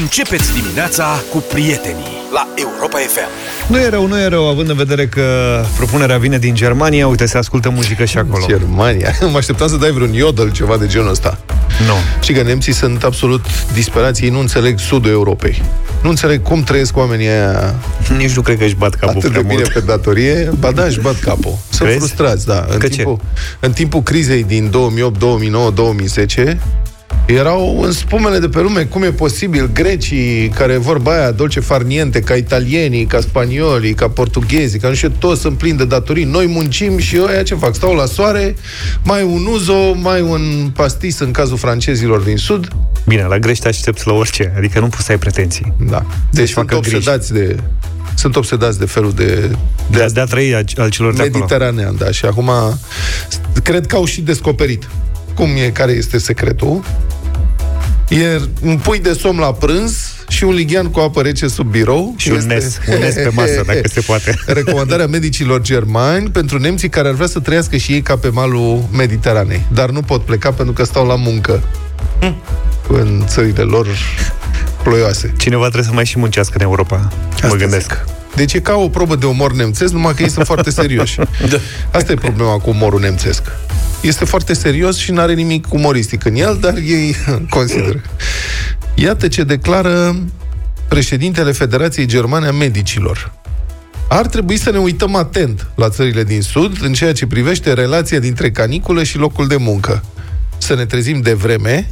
Începeți dimineața cu prietenii la Europa FM. Nu e rău, nu e rău, având în vedere că propunerea vine din Germania, uite, se ascultă muzică și acolo. Germania. Mă așteptam să dai vreun iodel, ceva de genul ăsta. Nu. Și că nemții sunt absolut disperați, ei nu înțeleg sudul Europei. Nu înțeleg cum trăiesc oamenii aia Nici nu cred că își bat capul atât de prea bine mult. pe datorie. Ba da, își bat capul. Sunt Crezi? frustrați, da. În Că ce? timpul, în timpul crizei din 2008, 2009, 2010, erau în spumele de pe lume cum e posibil grecii care vorba aia dolce farniente ca italienii, ca spaniolii, ca portughezii, ca nu știu, toți sunt plini de datorii. Noi muncim și ăia ce fac? Stau la soare, mai un uzo, mai un pastis în cazul francezilor din sud. Bine, la grești te aștepți la orice, adică nu poți să ai pretenții. Da. Deci sunt facă griji. obsedați de sunt obsedați de felul de, De, a- de a trăi al- al celor de acolo. mediteranean, da, și acum cred că au și descoperit cum e, care este secretul. E un pui de somn la prânz și un lighean cu apă rece sub birou. Și un nes, un nes pe masă, dacă se poate. Recomandarea medicilor germani pentru nemții care ar vrea să trăiască și ei ca pe malul Mediteranei, dar nu pot pleca pentru că stau la muncă în țările lor ploioase. Cineva trebuie să mai și muncească în Europa, mă gândesc. Deci e ca o probă de umor nemțesc, numai că ei sunt foarte serioși. Da. Asta e problema cu umorul nemțesc. Este foarte serios și nu are nimic umoristic în el, dar ei consideră. Iată ce declară președintele Federației Germane a Medicilor. Ar trebui să ne uităm atent la țările din Sud în ceea ce privește relația dintre caniculă și locul de muncă. Să ne trezim de vreme,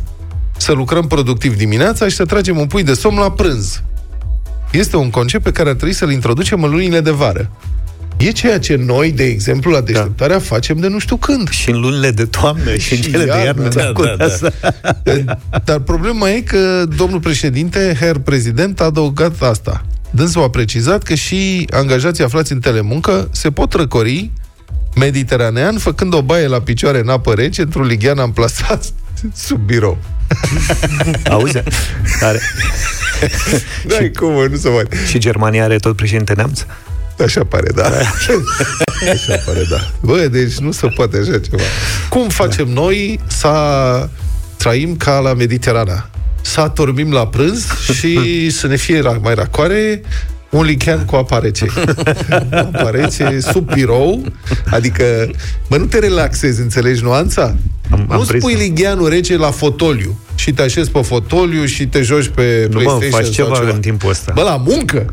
să lucrăm productiv dimineața și să tragem un pui de somn la prânz. Este un concept pe care ar trebui să-l introducem în lunile de vară. E ceea ce noi, de exemplu, la deșteptarea facem de nu știu când. Și în lunile de toamnă și, în Și cele de iarnă, iarnă. da, contează. Dar problema e că domnul președinte, Herr Prezident, a adăugat asta. Dânsul a precizat că și angajații aflați în telemuncă se pot răcori mediteranean, făcând o baie la picioare în apă rece, într-un lighean amplasat sub birou. Auzi? Are. Da, cum, mă, nu se mai... Și Germania are tot președinte neamț? Așa pare, da. Așa pare, da. Bă, deci nu se poate așa ceva. Cum facem noi să trăim ca la Mediterana? Să adormim la prânz și să ne fie ra- mai racoare un lichean cu apa rece. apa rece sub birou, adică, bă, nu te relaxezi, înțelegi nuanța? Am- am nu prins. spui ligheanul rece la fotoliu și te așezi pe fotoliu și te joci pe Nu, mă, PlayStation faci sau ceva ceva. în timpul ăsta. Bă, la muncă!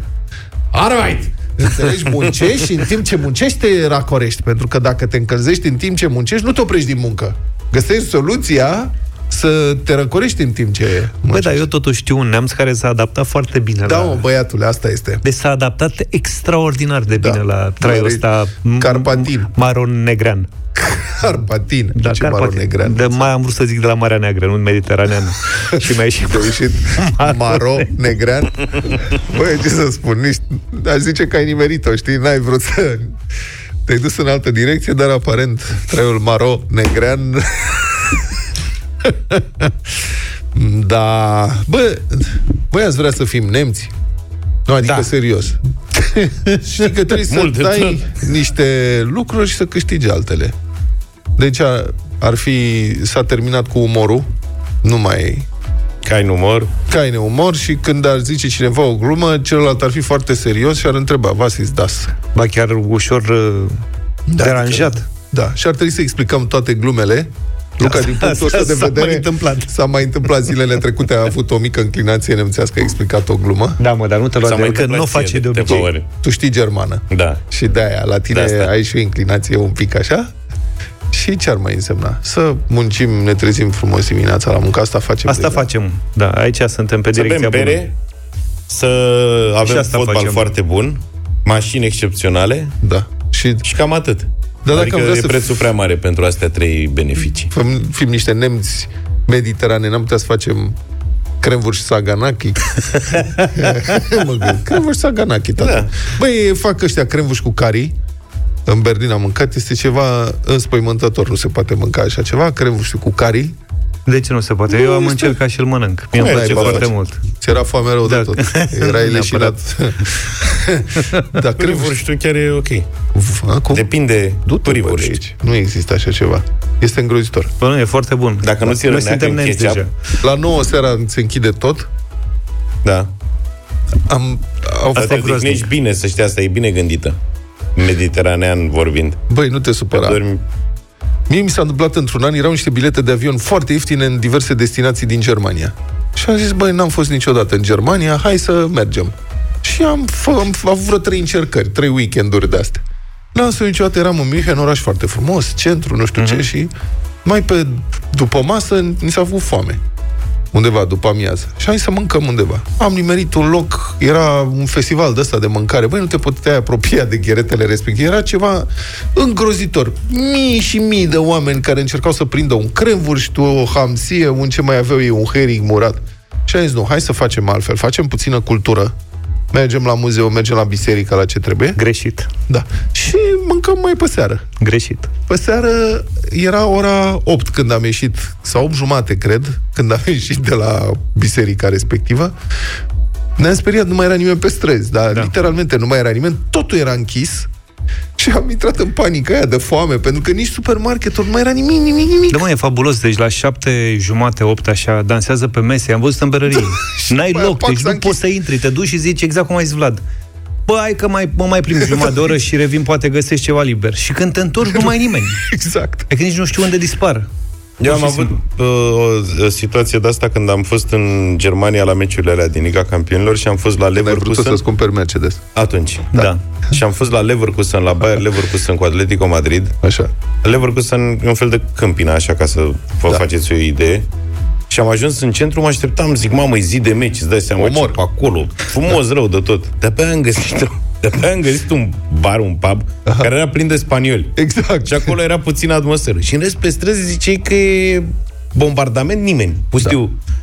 Alright! Înțelegi? Muncești și în timp ce muncești te racorești. Pentru că dacă te încălzești în timp ce muncești, nu te oprești din muncă. Găsești soluția să te răcorești în timp ce Bă, muncești. dar eu totuși știu un neamț care s-a adaptat foarte bine Da, la... mă, băiatule, asta este. Deci s-a adaptat extraordinar de Da. bine la traiul Mare- ăsta m- Carpatin. maron-negrean. Carpatin. Da, ce maro negrean. De, mai am vrut să zic de la Marea Neagră, nu mediteraneană. și mai ieșit Te-a ieșit maro, negrean. Băi, ce să spun, nici, aș zice că ai nimerit-o, știi? N-ai vrut să... Te-ai dus în altă direcție, dar aparent traiul maro, negrean... da... Bă, băi, ați vrea să fim nemți? Nu, adică Da. serios. Știi că trebuie să Mult de dai niște lucruri și să câștigi altele. Deci ar, ar fi... S-a terminat cu umorul. Nu mai Ca ai număr. ca ai neumor și când ar zice cineva o glumă, celălalt ar fi foarte serios și ar întreba, was is das? Ba chiar ușor uh, Da, deranjat. Da, și ar trebui să explicăm toate glumele. Luca, din punctul ăsta de s-a vedere, mai întâmplat. s-a mai întâmplat zilele trecute, a avut o mică înclinație nemțească, a explicat o glumă. Da, mă, dar nu te lua S-a de mai el, că nu o întâmplat face ție de câteva obicei. ori. Tu știi germană. Da. Și de-aia, la tine De asta. ai și o inclinație un pic așa. Și ce ar mai însemna? Să muncim, ne trezim frumos dimineața la muncă, asta facem Asta deja. facem. Da, aici suntem pe Să direcția bem bună. bere, să avem asta fotbal facem. foarte bun, mașini excepționale Da. Și și cam atât. Da, dacă adică am vrea e să prețul prea mare pentru astea trei beneficii. fim, fim niște nemți mediterane, n-am putea să facem cremvuri și saganaki. mă gândesc, cremvuri și saganaki, tata. Da. Băi, fac ăștia cremvuri cu cari. În Berlin am mâncat, este ceva înspăimântător, nu se poate mânca așa ceva, cremvuri cu cari. De ce nu se poate? Eu am este- încercat și îl mănânc. Mie îmi Cum place ai, bă, foarte faci? mult. Ți era foame rău Da. de tot. Erai leșinat. da, cremvuri Cremvuri știu chiar e ok. Acum, Depinde du-te bă, de Curivurști. aici. Nu există așa ceva. Este îngrozitor. Bă, nu, e foarte bun. Dacă nu ți-e Noi răneacă suntem în nemți ketchup, deja. La 9 seara se închide tot. Da. Am, au Asta te odihnești bine, să știi, asta e bine gândită. Mediteranean vorbind. Băi, nu te supăra. Dormi... Mie mi s-a întâmplat într-un an, erau niște bilete de avion foarte ieftine în diverse destinații din Germania. Și am zis, băi, n-am fost niciodată în Germania, hai să mergem. Și am, f- am avut vreo trei încercări, trei weekenduri de astea. N-am fost niciodată, eram în München, oraș foarte frumos, centru, nu știu mm-hmm. ce, și mai pe după masă ni s-a făcut foame undeva după amiază. Și hai să mâncăm undeva. Am nimerit un loc, era un festival de ăsta de mâncare. Băi, nu te puteai apropia de gheretele respective. Era ceva îngrozitor. Mii și mii de oameni care încercau să prindă un cremvurș, o hamsie, un ce mai aveau ei, un hering murat. Și am zis, nu, hai să facem altfel. Facem puțină cultură. Mergem la muzeu, mergem la biserică, la ce trebuie. Greșit. Da. Și mâncăm mai pe seară. Greșit. Pe seară era ora 8 când am ieșit, sau 8 jumate, cred, când am ieșit de la biserica respectivă. Ne-am speriat, nu mai era nimeni pe străzi, dar da. literalmente nu mai era nimeni, totul era închis și am intrat în panică aia de foame, pentru că nici supermarketul nu mai era nimic, nimic, nimic. Da, mă, e fabulos. Deci la șapte jumate, opt, așa, dansează pe mese. Am văzut în berărie. Și N-ai după aia, loc, pac, deci s-a nu poți să intri. Te duci și zici exact cum ai zis Vlad. Bă, hai că mai, mă mai plimb jumătate de oră și revin, poate găsești ceva liber. Și când te întorci, nu mai e nimeni. Exact. E că nici nu știu unde dispar. Eu am și avut uh, o, o situație de asta când am fost în Germania la meciurile alea din Liga Campionilor și am fost la N-ai vrut Leverkusen. să-ți cumperi Mercedes. Atunci. Da. da. Și am fost la Leverkusen, la Bayer Leverkusen cu Atletico Madrid. Așa. Leverkusen e un fel de câmpina, așa, ca să vă Da. faceți o idee. Și am ajuns în centru, mă așteptam, zic, mamă, e zi de meci, îți dai seama Omor. ce pe acolo. Frumos, da. rău de tot. De-abia am găsit, de-abia am găsit un bar, un pub, Aha. care era plin de spanioli. Exact. Și acolo era puțină atmosferă. Și în rest, pe străzi ziceai că e bombardament nimeni. Pustiu. Da.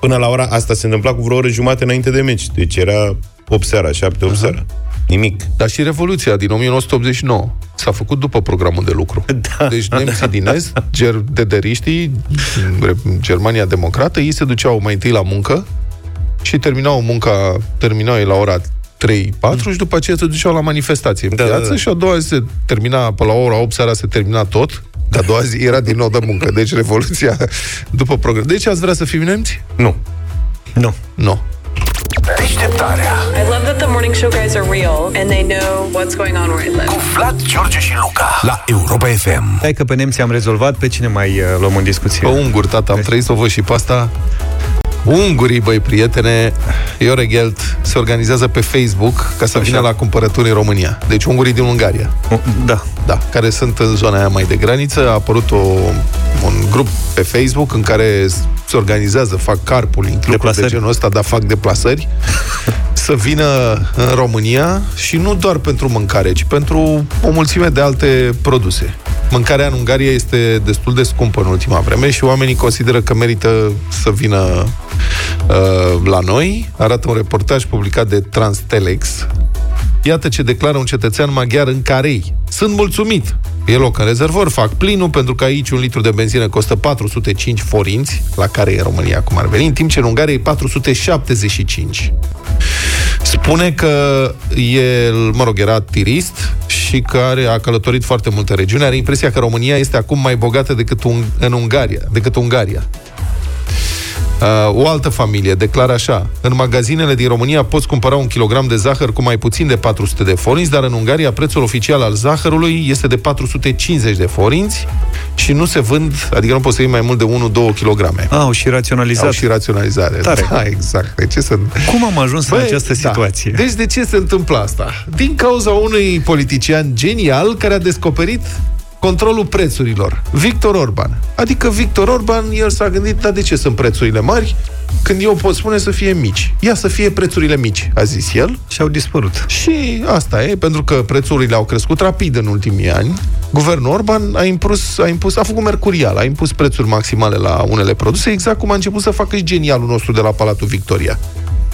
Până la ora asta se întâmpla cu vreo oră jumate înainte de meci. Deci era 8 seara, 7-8 seara. Nimic. Dar și Revoluția din 1989 s-a făcut după programul de lucru. Da. Deci nemții din Est, ger- dederiștii, Re- Germania Democrată, ei se duceau mai întâi la muncă și terminau munca, terminau ei la ora 3-4 și după aceea se duceau la manifestație în Da, piață da, da. și a doua zi se termina, pe la ora 8 seara se termina tot, că a doua zi era din nou de muncă. Deci Revoluția după program. Deci ați vrea să fim nemți? Nu. Nu. Nu. Deșteptarea I love that the morning show guys are real and they know what's going on where I live. cu Vlad, George și Luca la Europa FM. Hai că pe nemți am rezolvat, pe cine mai uh, luăm în discuție? Pe unguri, tata, am trăit să o văd și pe asta. Ungurii, băi, prietene, Ioregelt se organizează pe Facebook ca să Așa. vină la cumpărături în România. Deci ungurii din Ungaria, Da. da, care sunt în zona aia mai de graniță. A apărut o, un grup pe Facebook în care se organizează, fac carpooling, lucruri de Deplasări. genul ăsta, dar fac deplasări, să vină în România și nu doar pentru mâncare, ci pentru o mulțime de alte produse. Mâncarea în Ungaria este destul de scumpă în ultima vreme și oamenii consideră că merită să vină uh, la noi. Arată un reportaj publicat de Transtelex. Iată ce declară un cetățean maghiar în Carei. Sunt mulțumit. E loc în rezervor, fac plinul, pentru că aici un litru de benzină costă 405 forinți, la care în România cum ar veni, în timp ce în Ungaria e 475. Spune că el, mă rog, era tirist și care a călătorit foarte multe regiuni. Are impresia că România este acum mai bogată decât un, în Ungaria, decât Ungaria. Uh, o altă familie declară așa În magazinele din România poți cumpăra un kilogram de zahăr cu mai puțin de 400 de forinți, dar în Ungaria prețul oficial al zahărului este de 450 de forinți și nu se vând, adică nu poți să iei mai mult de 1-2 kg. Au și raționalizat. Au și raționalizare. Tare. Da, exact. De ce să... Cum am ajuns în această situație? Da. Deci de ce se întâmplă asta? Din cauza unui politician genial care a descoperit controlul prețurilor. Victor Orban. Adică Victor Orban, el s-a gândit, dar de ce sunt prețurile mari? Când eu pot spune să fie mici. Ia să fie prețurile mici, a zis el. Și au dispărut. Și asta e, pentru că prețurile au crescut rapid în ultimii ani. Guvernul Orban a impus, a impus, a făcut mercurial, a impus prețuri maximale la unele produse, exact cum a început să facă și genialul nostru de la Palatul Victoria.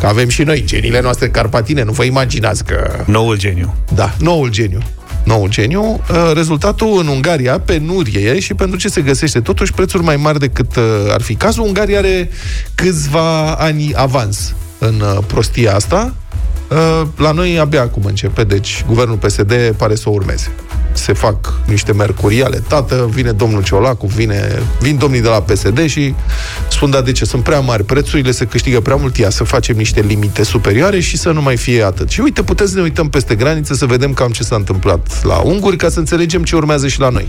Că avem și noi geniile noastre carpatine, nu vă imaginați că... Noul geniu. Da, noul geniu. Noul geniu. Uh, Rezultatul în Ungaria, penurie și pentru ce se găsește totuși prețuri mai mari decât uh, ar fi cazul. Ungaria are câțiva ani avans în uh, prostia asta. Uh, La noi abia acum începe, deci guvernul PSD pare să o urmeze. Se fac niște mercuriale. Tată, vine domnul Ciolacu, vine, vin domnii de la PSD și Spun, da, de ce? Sunt prea mari, prețurile se câștigă prea mult, ia să facem niște limite superioare și să nu mai fie atât. Și uite, puteți să ne uităm peste graniță să vedem cam ce s-a întâmplat la unguri, ca să înțelegem ce urmează și la noi.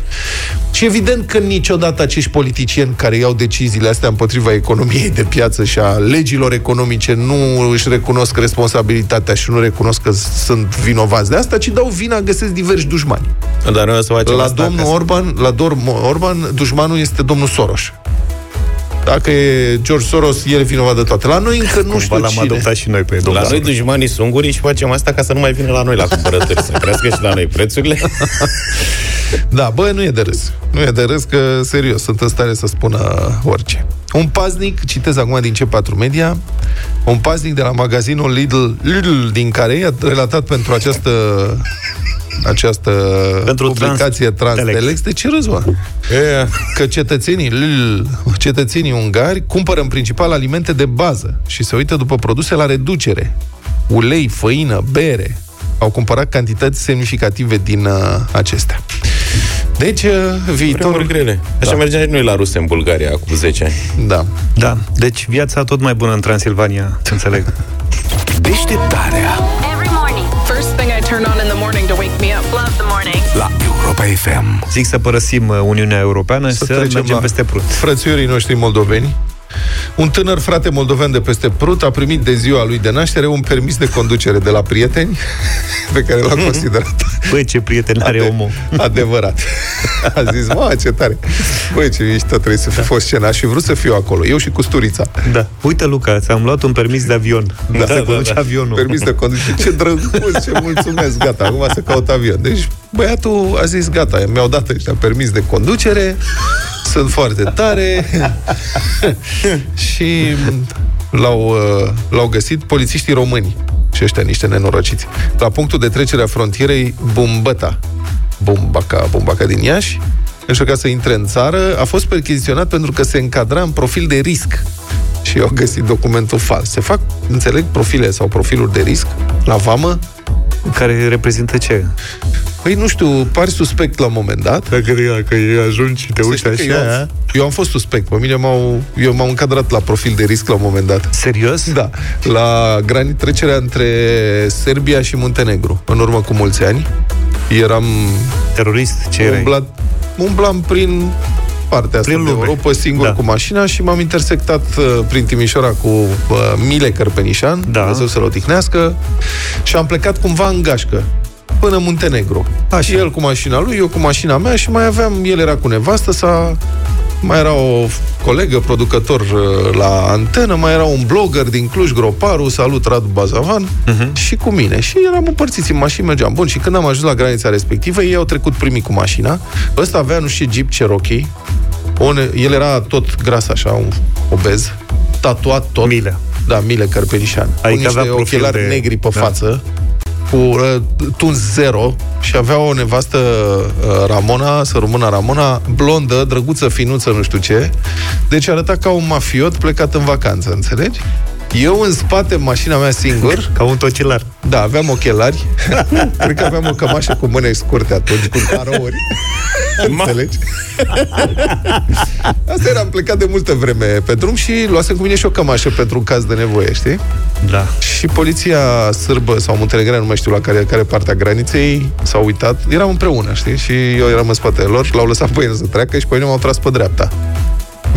Și evident că niciodată acești politicieni care iau deciziile astea împotriva economiei de piață și a legilor economice nu își recunosc responsabilitatea și nu recunosc că sunt vinovați de asta, ci dau vina, găsesc diversi dușmani. Dar noi o să facem La asta domnul acasă. Orban, la domnul Orban, dușmanul este domnul Soros. Dacă e George Soros, el e vinovat de toate. La noi încă nu Cumva știu l-am cine. adoptat și noi pe domnul La noi Soros. dușmanii sunt ungurii și facem asta ca să nu mai vină la noi la cumpărături, să crească și la noi prețurile. Da, bă, nu e de râs. Nu e de râs că, serios, sunt în stare să spună orice. Un paznic, citez acum din C4 Media, un paznic de la magazinul Lidl, Lidl din care a relatat pentru această această Pentru publicație Trans- Transtelex. De ce râzi, mă? E, că cetățenii, Lidl, cetățenii ungari cumpără în principal alimente de bază și se uită după produse la reducere. Ulei, făină, bere. Au cumpărat cantități semnificative din uh, acestea. Deci, uh, Vremuri viitorul... grele. Așa Da. mergeam și noi la ruse în Bulgaria acum 10 ani. Da. Da, deci viața tot mai bună în Transilvania, înțeleg. Deșteptarea turn on in the morning to wake me up. Love the morning. la Europa FM. Zic să părăsim uh, Uniunea Europeană, să, să trecem mergem la peste Prut. Frățiorii noștri moldoveni. Un tânăr frate moldovean de peste Prut a primit de ziua lui de naștere un permis de conducere de la prieteni pe care l-a considerat Băi, ce prieten are Ade- omul. Adevărat. A zis, mă, ce tare. Băi, ce mișto trebuie să fi fost scena și vrut să fiu acolo. Eu și cu Sturița. Da. Uite, Luca, ți-am luat un permis de avion. Da, să conduci avionul. Permis de conducere. Ce drăguț, ce mulțumesc, gata, acum să caut avion. Deci băiatul a zis, gata, mi-au dat ăștia permis de conducere, sunt foarte tare și l-au, uh, l-au găsit polițiștii români și ăștia niște nenorociți. La punctul de trecere a frontierei Bumbăta, Bumbaca, Bumbaca din Iași, încerca să intre în țară, a fost percheziționat pentru că se încadra în profil de risc și au găsit documentul fals. Se fac, înțeleg, profile sau profiluri de risc la vamă? Care reprezintă ce? Păi nu știu, pari suspect la un moment dat. Dacă, că ajungi și te Să știi că eu, am, eu am fost suspect. Pe mine m-au, eu m-am încadrat la profil de risc la un moment dat. Serios? Da, la granit trecerea între Serbia și Muntenegru, în urmă cu mulți ani. Eram Terorist? Ce erai? umblat, umblam prin partea asta Prin de lume. Europa singur Da. cu mașina și m-am intersectat uh, prin Timișoara cu uh, Mile Cărpenișan, Da. Dumnezeu să-l odihnească, și am plecat cumva în gașcă până în Muntenegru. Așa. El cu mașina lui, eu cu mașina mea și mai aveam, el era cu nevastă sa, mai era o colegă, producător uh, la antenă, mai era un blogger din Cluj, Groparu, salut Radu Bazavan, uh-huh. și cu mine. Și eram împărțiți în mașini, mergeam. Bun, și când am ajuns la granița respectivă, ei au trecut primii cu mașina. Ăsta avea, nu știu, ce, Jeep Cherokee. On, el era tot gras așa, un obez, tatuat tot. Mile. Da, Mile Cărpelișan. Adică cu niște avea profil ochelari de- negri pe da. față, cu uh, tunz zero și avea o nevastă uh, Ramona, să rămână Ramona, blondă, drăguță, finuță, nu știu ce. Deci arăta ca un mafiot plecat în vacanță, înțelegi? Eu în spate, în mașina mea singur, Ca un tocilar. da, aveam ochelari. Cred că aveam o cămașă cu mâne scurte atunci, cu carouri. Înțelegi? Asta era, am plecat de multă vreme pe drum și luasem cu mine și o cămașă pentru un caz de nevoie, știi? Da. Și poliția sârbă sau muntenegreană, nu mai știu la care, care parte a graniței, s-au uitat. Eram împreună, știi? Și eu eram în spatele lor, l-au lăsat pe el să treacă și pe mine m-au tras pe dreapta.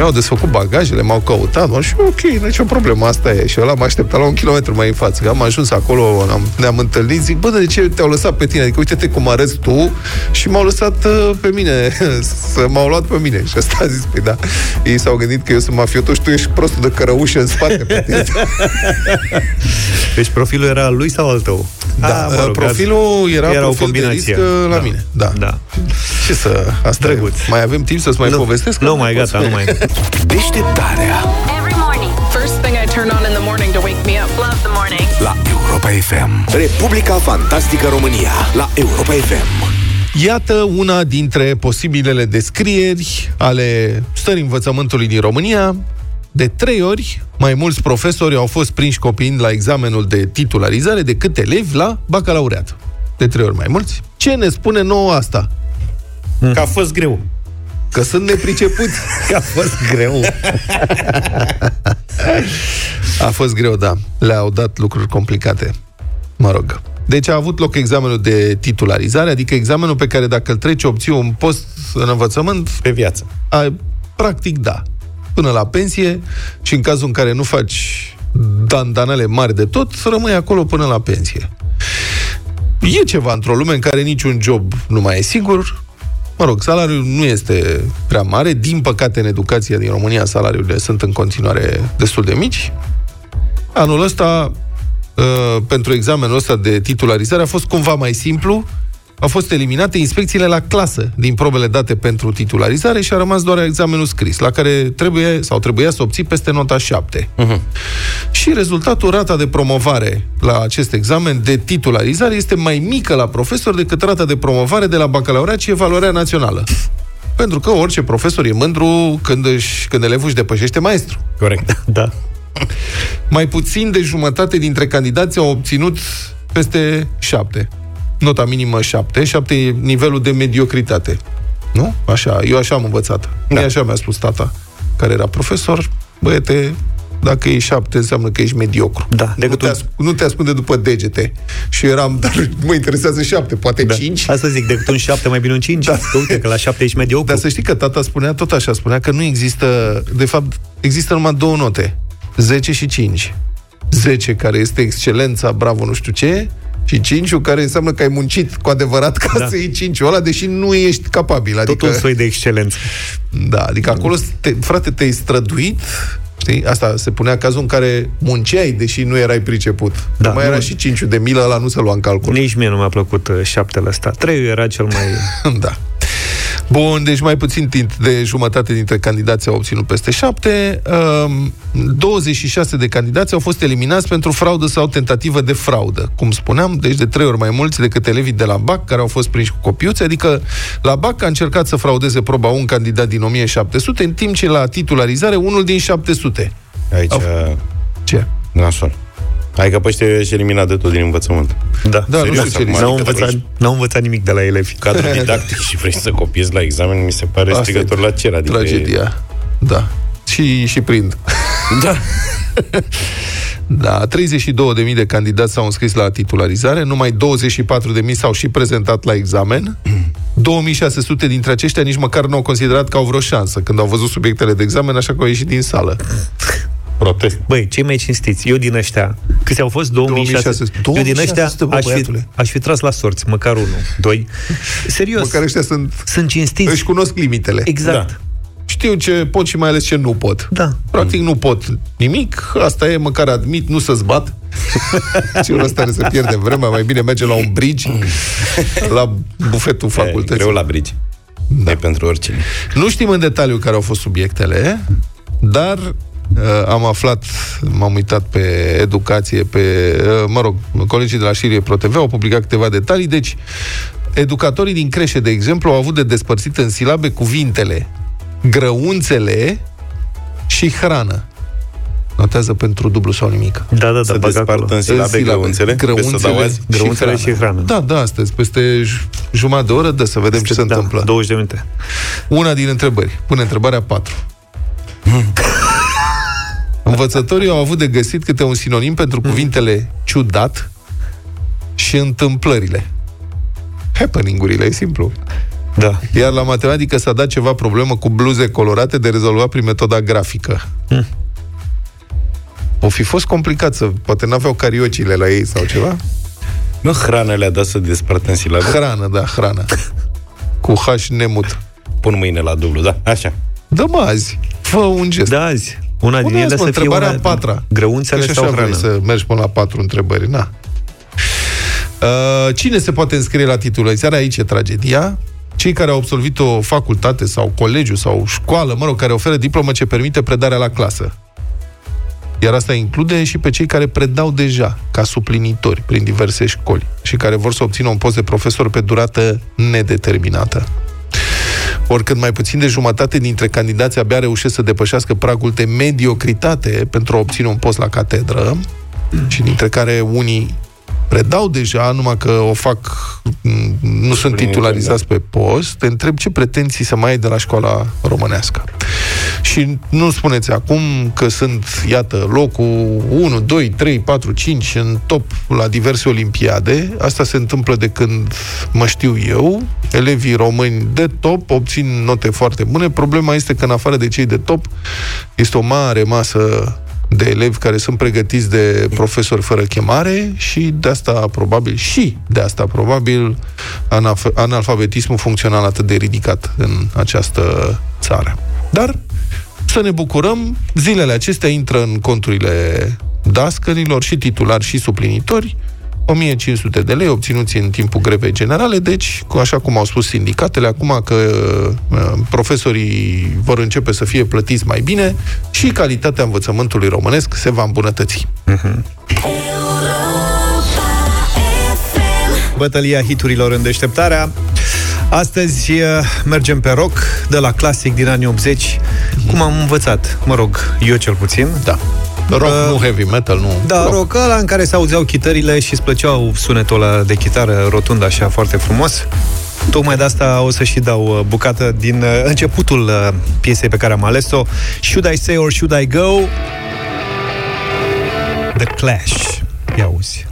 Mi-au desfăcut bagajele, m-au căutat, mă, și ok, nicio problemă, asta e. Și ăla m-a așteptat la un kilometru mai în față. Că am ajuns acolo, am, ne-am întâlnit, zic, bă, de ce te-au lăsat pe tine? Adică uite-te cum arăți tu și m-au lăsat uh, pe mine, să m-au luat pe mine. Și asta a zis, păi da, ei s-au gândit că eu sunt mafiotul și tu ești prostul de cărăușă în spate pe tine. Deci profilul era al lui sau al tău? Da, Ah, mă rog, profilul era, era o profil de combinație. risc uh, la Da. mine. Da. Da. Ce să... Asta Drăguț. E. Mai avem timp să-ți mai nu, povestesc? Nu mai, gata, nu mai. Deșteptarea Every morning. First thing I turn on in the morning to wake me up. Love the morning. la Europa FM. Republica Fantastică România la Europa FM. Iată una dintre posibilele descrieri ale stării învățământului din România. De trei ori, mai mulți profesori au fost prinși copiind la examenul de titularizare decât elevi la bacalaureat. De trei ori mai mulți. Ce ne spune nouă asta? Că a fost greu. Că sunt nepricepuți. A fost greu. A fost greu, da. Le-au dat lucruri complicate. Mă rog. Deci a avut loc examenul de titularizare, adică examenul pe care dacă îl treci obții un post în învățământ, Pe viață. a, practic da. Până la pensie și în cazul în care nu faci dandanele mari de tot, rămâi acolo până la pensie. E ceva într-o lume în care niciun job nu mai e sigur. Mă rog, salariul nu este prea mare. Din păcate, în educația din România, salariurile sunt în continuare destul de mici. Anul ăsta, uh, pentru examenul ăsta de titularizare, a fost cumva mai simplu. Au fost eliminate inspecțiile la clasă din probele date pentru titularizare și a rămas doar examenul scris, la care trebuie sau trebuia să obții peste nota 7. Mhm. Și rezultatul, rata de promovare la acest examen de titularizare este mai mică la profesor decât rata de promovare de la bacalaureat și evaluarea națională. Pentru că orice profesor e mândru când, își, când elevul își depășește maestru. Corect. Da. Mai puțin de jumătate dintre candidați au obținut peste 7. Nota minimă 7. 7 e nivelul de mediocritate. Nu? Așa, eu așa am învățat. Da. Mie așa mi-a spus tata, care era profesor. Băiete, dacă e 7, înseamnă că ești mediocru. Da, Nu decât te, un- asc- nu te ascunde după degete. Și eu eram, dar mă interesează 7, poate da. 5. Asta zic, decât un 7, mai bine un 5. Da. Că uite, că la 7 ești mediocru. Dar să știi că tata spunea, tot așa spunea, că nu există, de fapt, există numai două note. 10 și 5. 10 care este excelența, bravo, nu știu ce, și 5 care înseamnă că ai muncit cu adevărat ca Da. să iei 5 ăla, deși nu ești capabil. Tot Adică, un soi de excelență. da, adică acolo, te, frate, te-ai străduit, știi? Asta se punea cazul în care munceai, deși nu erai priceput. Da, Da, mai nu- era și 5 de milă, ăla nu se lua în calcul. Nici mie nu mi-a plăcut uh, șaptele ăsta. Trei era cel mai... da. Bun, deci mai puțin timp de jumătate dintre candidați au obținut peste 7. Um, 26 de candidați au fost eliminați pentru fraudă sau tentativă de fraudă. Cum spuneam, deci de trei ori mai mulți decât elevii de la BAC care au fost prinși cu copiuțe, adică la BAC a încercat să fraudeze proba un candidat din 1700, în timp ce la titularizare unul din 700. Aici, Ce? nasol. Hai că pe ăștia și eliminat de tot din învățământ. Da. Da, nu Serios, știu ce acum, li N-au se învățat, aici. n-au învățat nimic de la elevi. Cadru didactic și vrei să copiezi la examen, mi se pare Asta strigător e la cer. Adică e- Tragedia. Da. Și, și prind. Da. Da, 32.000 de candidați s-au înscris la titularizare, numai 24.000 s-au și prezentat la examen. 2600 dintre aceștia nici măcar nu au considerat că au vreo șansă când au văzut subiectele de examen, așa că au ieșit din sală. Protest. Băi, cei mai cinstiți, eu din ăștia, câți au fost? 2600. 2600. Eu din ăștia 2600, bă, aș fi, băiatule. aș fi tras la sorți, măcar unul, doi. Serios, Măcar ăștia sunt, sunt cinstiți. își cunosc limitele. Exact. Da. Știu ce pot și mai ales ce nu pot. Da. Practic nu pot nimic, asta e, măcar admit, nu să-ți bat. și ăsta are să pierde vremea, mai bine merge la un bridge, la bufetul E facultății. greu la brigi. Da. E pentru oricine. Nu știm în detaliu care au fost subiectele, dar uh, am aflat, m-am uitat pe educație, pe, uh, mă rog, colegii de la Șirie Pro TV au publicat câteva detalii, deci educatorii din creșe, de exemplu, au avut de despărțit în silabe cuvintele grăunțele și hrană. Notează pentru dublu sau nimic. Da, da, Să da, bag acolo. despartă în silabe grăunțele, pe să dau azi. Grăunțele și hrană. Da, da, astăzi, peste j- jumătate de oră, dă să vedem ce se da, întâmplă. 20 de minute. Una din întrebări. Pune întrebarea 4. Învățătorii au avut de găsit câte un sinonim pentru cuvintele ciudat și întâmplările. Happening-urile, e simplu. Da. Iar la matematică s-a dat ceva problemă cu bluze colorate de rezolvat prin metoda grafică. O fi fost complicat să... Poate n-aveau cariocile la ei sau ceva. Nu hrana le-a dat să despartă în silabe? Hrană, da, hrană. Cu H nemut. Pun mâine la dublu, da? Așa. Dă-mă azi. Fă un gest. Da, azi. Una din Pune ele azi, mă, să fie întrebarea una... a patra. Grăunțele Că și sau așa vrei hrană. să mergi până la patru întrebări, na. Uh, cine se poate înscrie la titularizare? Aici e tragedia. Cei care au absolvit o facultate sau colegiu sau școală, mă rog, care oferă diplomă ce permite predarea la clasă. Iar asta include și pe cei care predau deja ca suplinitori prin diverse școli și care vor să obțină un post de profesor pe durată nedeterminată. Oricând mai puțin de jumătate dintre candidați abia reușesc să depășească pragul de mediocritate pentru a obține un post la catedră, și dintre care unii predau deja, numai că o fac, m, nu sunt titularizați pe post, te întreb ce pretenții să mai ai de la școala românească. Și nu spuneți acum că sunt, iată, locul 1, 2, 3, 4, 5 în top la diverse olimpiade. Asta se întâmplă de când mă știu eu. Elevii români de top obțin note foarte bune. Problema este că în afară de cei de top este o mare masă de elevi care sunt pregătiți de profesori fără chemare și de asta probabil și de asta probabil anaf- analfabetismul funcțional atât de ridicat în această țară. Dar să ne bucurăm, zilele acestea intră în conturile dascărilor și titulari și suplinitori 1500 de lei obținuți în timpul grevei generale, deci, cu- așa cum au spus sindicatele, acum că uh, profesorii vor începe să fie plătiți mai bine și calitatea învățământului românesc se va îmbunătăți. Bătălia hiturilor în deșteptarea. Astăzi uh, mergem pe rock, de la clasic din anii 80, cum am învățat, mă rog, eu cel puțin. Da. Rock, Uh, nu heavy metal, nu. Da, rock ăla în care se auzeau chitările și îți plăceau sunetul ăla de chitară rotund așa foarte frumos. Tocmai de asta o să și dau uh, bucată din uh, începutul uh, piesei pe care am ales-o. Should I Stay or Should I Go? The Clash. Ia uzi.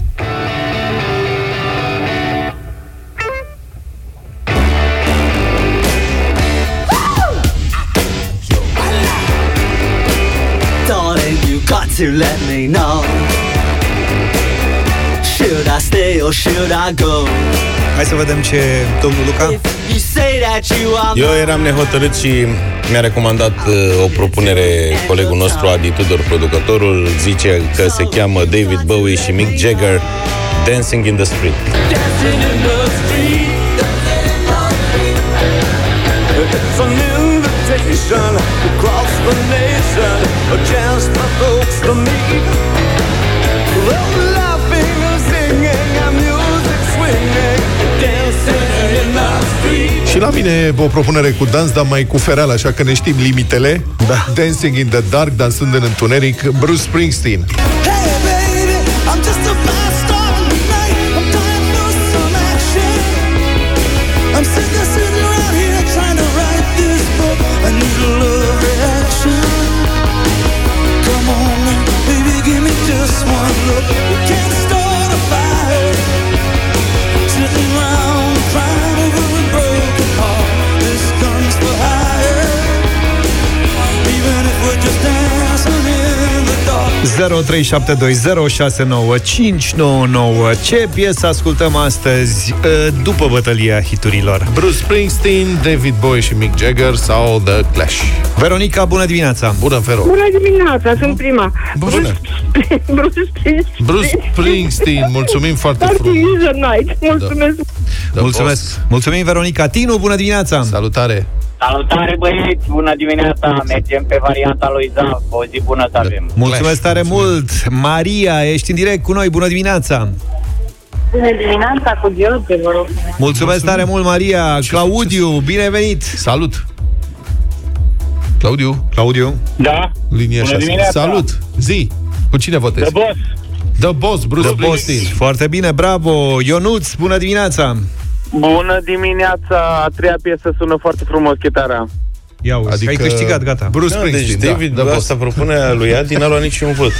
To let me know. Should I stay or should I go? Hai să vedem ce domnul Luca... If you say that you are Eu eram nehotărât și mi-a recomandat uh, o propunere colegul nostru, Adi Tudor, producătorul, zice că se cheamă David Bowie și Mick Jagger, Dancing in the Street. dancing in the street. It's an invitation across the nation, a chance for folks to meet. They're laughing and singing and music swinging, dancing in the street. Și la mine o propunere cu dans, dar mai cu fereal, așa că ne știm limitele. Da. Dancing in the Dark, dansând în întuneric, Bruce Springsteen. Hey 0372069599 Ce piesă ascultăm astăzi uh, după bătălia hiturilor? Bruce Springsteen, David Bowie și Mick Jagger sau The Clash. Veronica, bună dimineața! Bună, Vero! Bună dimineața, sunt prima. Bună! Bruce Springsteen. Bruce Springsteen, mulțumim foarte Party frumos! is a night. Mulțumesc. The Mulțumesc! Boss. Mulțumim, Veronica! Tinu, bună dimineața! Salutare! Salutare băieți, bună dimineața, mergem pe varianta lui Zav, o zi bună să avem. Mulțumesc tare mult! Maria, ești în direct cu noi, bună dimineața! Bună dimineața cu George, vă rog. Mulțumesc tare mult, Maria! Claudiu, bine venit! Salut! Claudiu, Claudiu? Da, linie Bună 6. dimineața. Salut! Zi! Cu cine votezi? The Boss, The Boss, Bruce The Boss. Springsteen. Foarte bine, bravo! Ionuț, bună dimineața! Bună dimineața, a treia piesă sună foarte frumos, chitara. Ia uzi, adică... ai câștigat, gata. Bruce Da, deci Springsteen, David, da, da, The asta propunea lui Adi, n-a luat niciun vot.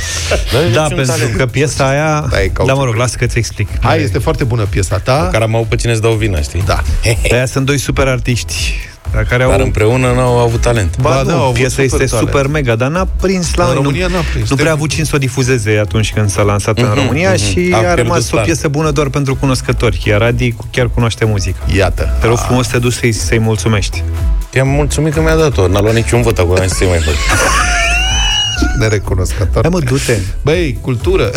N-are Da, niciun pentru talent. că piesa aia... Da, e Da, mă rog, cauciuc. lasă că-ți explic. Hai, este foarte bună piesa ta. Care am avut pe cine să dau vina, știi? Da. De aia sunt doi super artiști dar care au... Dar împreună n-au avut talent. Ba, Ba, nu, da, au avut piesa super este talent. super mega, dar n-a prins la În noi. România nu, n-a prins. Nu prea a Te- avut cine să o difuzeze atunci când s-a lansat în Mhm, România mhm. și A a pierdut rămas o tare. piesă bună doar pentru cunoscători. Iar Adi chiar cunoaște muzica. Iată. Te rog frumos să te duci să-i, să-i mulțumești. I-am mulțumit că mi-a dat-o. N-a luat niciun vot acum, să mai fac. Nerecunoscător. Hai mă, du-te. Băi, cultură.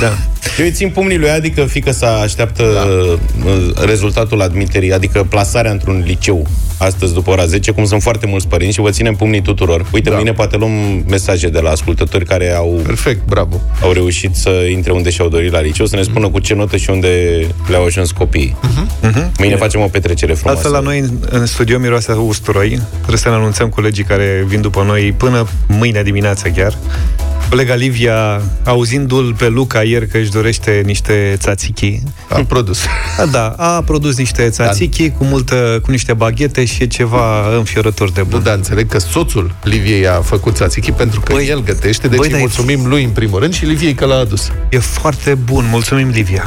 Da. Eu îi țin pumnii lui Adi că fică să așteaptă da. rezultatul admiterii, adică plasarea într-un liceu astăzi după ora 10, cum sunt foarte mulți părinți și vă ținem pumnii tuturor. Uite, Da. da. mâine poate luăm mesaje de la ascultători care au, Perfect, bravo. au reușit să intre unde și-au dorit la liceu, să ne spună cu ce notă și unde le-au ajuns copiii. Uh-huh. Mâine facem o petrecere frumoasă. Altfel, la noi în, în studio miroase a usturoi. Trebuie să ne anunțăm colegii care vin după noi până mâine dimineață chiar. Colega Livia, auzindu-l pe Luca ieri că își dorește niște tzatziki, A produs. a, da, a produs niște tzatziki cu, multă, cu niște baghete și e ceva înfiorător de Nu, bun. da, înțeleg că soțul Liviei a făcut tzatziki pentru că Băi, el gătește, deci băi, îi dar e- mulțumim lui în primul rând și Liviei că l-a adus. E foarte bun, mulțumim Livia.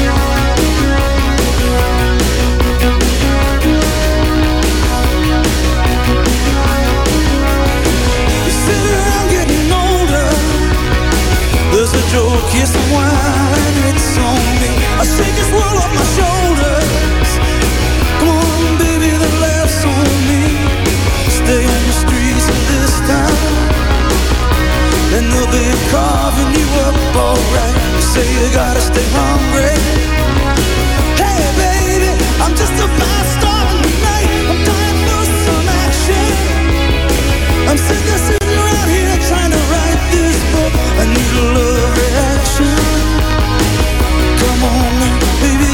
wine, it's on me. I shake this world off my shoulders. Come on, baby, the laughs on me. Stay on the streets of this town. And they'll be carving you up alright. You say you gotta stay hungry. Hey, baby, I'm just about starting the night. I'm dying for some action. I'm sick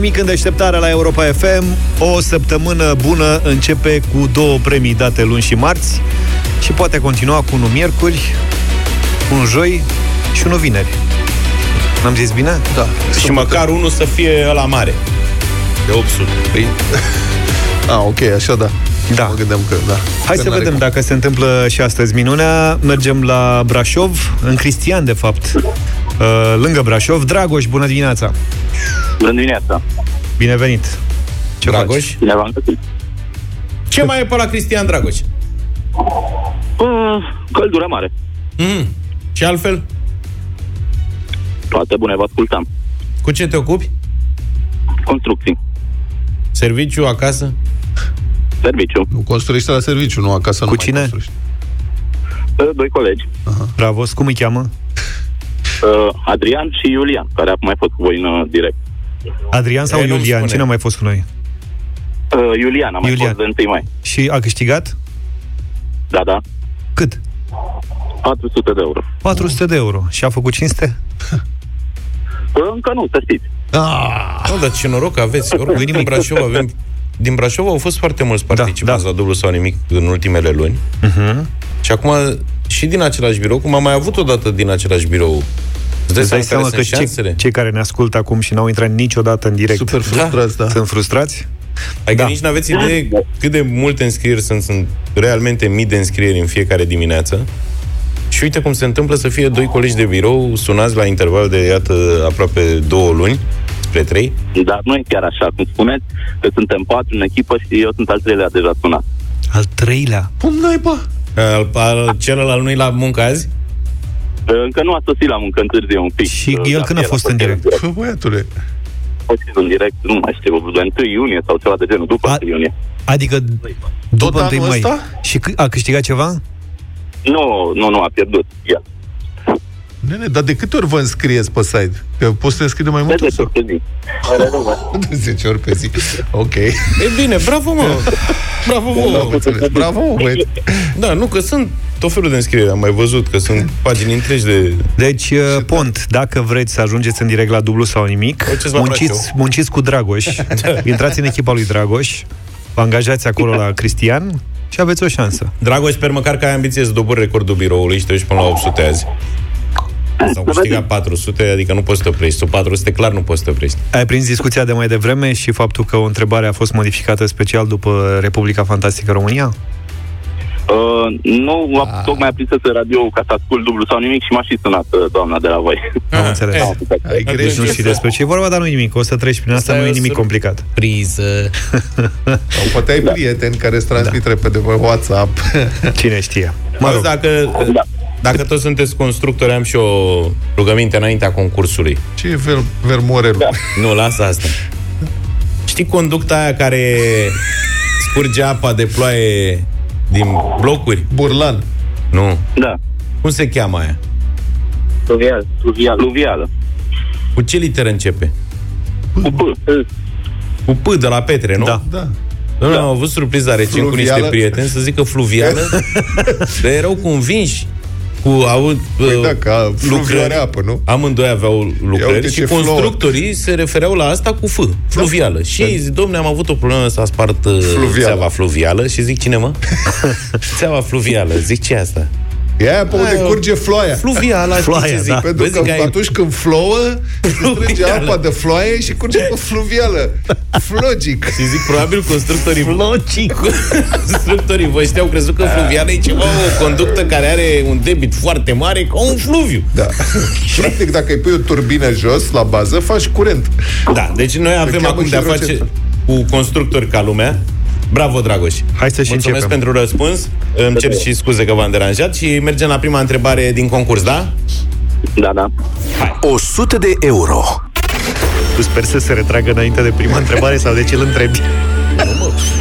nimic în deșteptarea la Europa FM. O săptămână bună începe cu două premii date luni și marți și poate continua cu unul miercuri, un joi și unul vineri. N-am zis bine? Da. Și măcar unul să fie ăla mare. De 800. Păi... A, ok, așa da. Da. Mă gândeam că, da. Hai Că să n-are vedem cum. dacă se întâmplă și astăzi minunea. Mergem la Brașov, în Cristian, de fapt, uh, lângă Brașov. Dragoș, bună dimineața! Bună dimineața. Bine venit! Ce Dragoș? faci? Bine v-am găsit. Ce mai e pe la Cristian Dragoș? Uh, căldură mare. Mm. Și altfel? Toate bune, vă ascultam. Cu ce te ocupi? construcții. Serviciu acasă? Serviciu. Nu construiește la serviciu, nu acasă Cu nu cine? mai construiești. Uh, Doi colegi, Bravo, cum îi cheamă? uh, Adrian și Iulian, care acum mai fost cu voi în uh, direct. Adrian sau Ei, nu-mi Iulian? spune. Cine a mai fost cu noi? Uh, Iulian a mai Iulian. fost de 1 mai. Și a câștigat? Da, da. Cât? 400 de euro. 400 de euro. Și a făcut cinste? Uh, încă nu, să știți. Ah, Nu, dar ce noroc aveți. Oricum, din Brașov avem... Din Brașov au fost foarte mulți participanți da. la dublu sau nimic în ultimele luni. Uh-huh. Și acum și din același birou, cum am mai avut odată din același birou. Îți dai Îți dai seama seama care că sunt cei, șansele? cei care ne ascultă acum și n-au intrat niciodată în direct super frustrați, da. sunt frustrați? Adică Da. nici n-aveți idee cât de multe înscrieri sunt, sunt realmente mii de înscrieri în fiecare dimineață. Și uite cum se întâmplă să fie doi colegi de birou sunați la interval de, iată, aproape două luni, spre trei. Dar nu e chiar așa, cum spuneți, că suntem patru în echipă și eu sunt al treilea deja sunat. Al treilea. Cum naiba? Al, al celălalt nu la muncă azi? Uh, Încă nu a sosit la muncă întârzie un pic. Și Uh, el dar când a el fost în direct? Bă, băiatule. A fost în direct, nu mai știu, de 1 iunie sau ceva de genul, după A- 1 iunie. Adică după anul 1 mai. ăsta? Și c- a câștigat ceva? Nu, nu, nu, a pierdut. El. Nene, dar de câte ori vă înscrieți pe site? Că poți să te înscrii de mai De multe 10 ori? ori pe zi. De 10 ori pe zi. Ok. E bine, bravo mă! Bravo Am vouă! înțeles. Bravo, băieți. Da, nu, că sunt tot felul de înscrieri, am mai văzut că sunt pagini întregi de... Deci, uh, Pont, dacă vreți să ajungeți în direct la dublu sau nimic, Mergeți la munciți, Brașov. munciți cu Dragoș, intrați în echipa lui Dragoș, vă angajați acolo la Cristian și aveți o șansă. Dragoș, sper măcar că ai ambiție să dobori recordul biroului și te duci până la 800 azi. Sau câștigat 400, adică nu poți să te oprești. Sub 400 clar nu poți să te oprești. Ai prins discuția de mai devreme și faptul că o întrebare a fost modificată special după Republica Fantastică România? Uh, nu, Ah. a, tocmai a prins să radio ca să ascult dublu sau nimic și m-a și sunat uh, doamna de la voi. Am înțeles. eh. Ai Deci greșit. nu știi despre ce e vorba, dar nu e nimic. O să treci prin asta, Asta nu e e o nimic sur- complicat. Priză. Sau poate ai prieteni care îți transmit repede pe WhatsApp. Cine știe? Mă Mă rog, dacă, Da. Dacă toți sunteți constructori, am și o rugăminte înaintea concursului. Ce e ver, vermorelul? Da. Nu, lasă asta. Știi conducta aia care scurge apa de ploaie din blocuri? Burlan. Nu. Da. Cum se cheamă aia? Fluvial. Fluvial. Fluvială. Cu ce literă începe? Cu P. Cu P de la Petre, nu? Da. Da. Domnule, am avut surpriza recent cu niște Fluvială. prieteni să zică fluvială, dar erau convinși cu au, Păi da, ca lucrări. fluviare apă, nu? Amândoi aveau Ia lucrări uite și ce flouă. constructorii se refereau la asta cu F, fluvială. Și ei zic, domne, am avut o problemă s-a spart uh, Fluvială. țeava fluvială și zic, cine mă? țeava fluvială. Zic, ce e asta? E aia pe unde Aia, curge floaia. Fluvială, știi Floaia, ce zic? da. Pentru Vezi că ai- atunci când flouă, se strânge Fluvială. apa de floaie și curge pe fluvială. Flogic. Și zic, probabil constructorii... Logic! constructorii voștri au crezut că fluvială e ceva, o conductă care are un debit foarte mare ca un fluviu. Da. Practic, dacă îi pui o turbină jos, la bază, faci curent. Da, deci noi avem cheamă acum și de-a face Eurocentru. cu constructori ca lumea. Bravo, Dragoș! Hai să și Mulțumesc începem. pentru răspuns. Îmi cer și scuze că v-am deranjat și mergem la prima întrebare din concurs, da? Da, da. 100 de euro. Tu sper să se retragă înainte de prima întrebare sau de ce îl întrebi?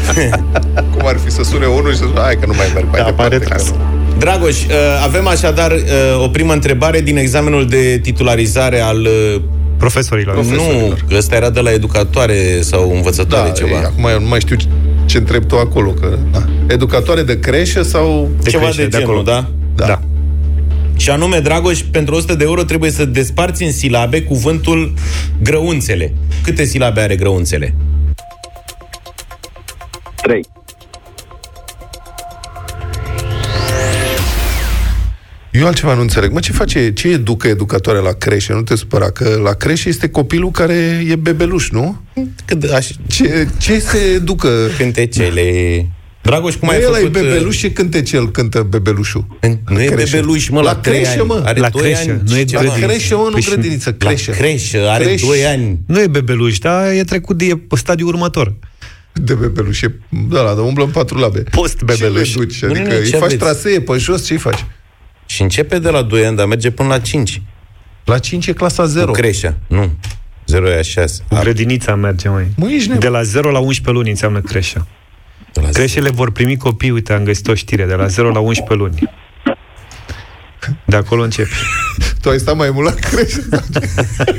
Cum ar fi să sune unul și să spune, hai că nu mai merg mai Da, departe. pare tras. că nu." Dragoș, uh, avem așadar uh, o primă întrebare din examenul de titularizare al... uh, Profesorilor. Nu, că ăsta era de la educatoare sau învățătoare Da, ceva. e, acum eu nu mai știu ce- ce întreb tu acolo. Că, da. Educatoare de creșă sau... de ceva crește, de de genul, acolo. da? Da. Da. Și anume, Dragoș, pentru 100 de euro trebuie să desparți în silabe cuvântul grăunțele. Câte silabe are grăunțele? 3. Eu altceva nu înțeleg. Mă, ce face, ce educă educatoarea la creșe? Nu te supăra, că la creșe este copilul care e bebeluș, nu? Cât aș... Ce, ce se educă? Cântecele... Dragoș, cum Cum ai el făcut... e uh, bebeluș și cântecel cântă bebelușul. Nu e creșe. bebeluș, mă, la, La 3 creșe, ani. mă. Are La 2 creșe, ani. nu e și La ceva. grădiniță. creșe, mă, nu Păi și- grădiniță, La creșe. creșă, are Creș. 2 ani. Nu e bebeluș, dar e trecut de e stadiul următor. De bebeluș. E, da, la, de umblă în patru labe. Post-bebeluș. Ce le duci? Nu, nu, Adică nu, îi ce faci aveți? trasee pe jos, ce-i faci? Și începe de la 2 ani, dar merge până la 5. La 5 e clasa Cu 0. creșa. Nu. 0 e a 6. Cu grădinița merge, mai. Mă, ești nebun. De la 0 la 11 luni înseamnă creșa. De la Creșele vor primi copii, uite, am găsit o știre, de la 0 la 11 luni. De acolo începe. Tu ai stat mai mult la crește?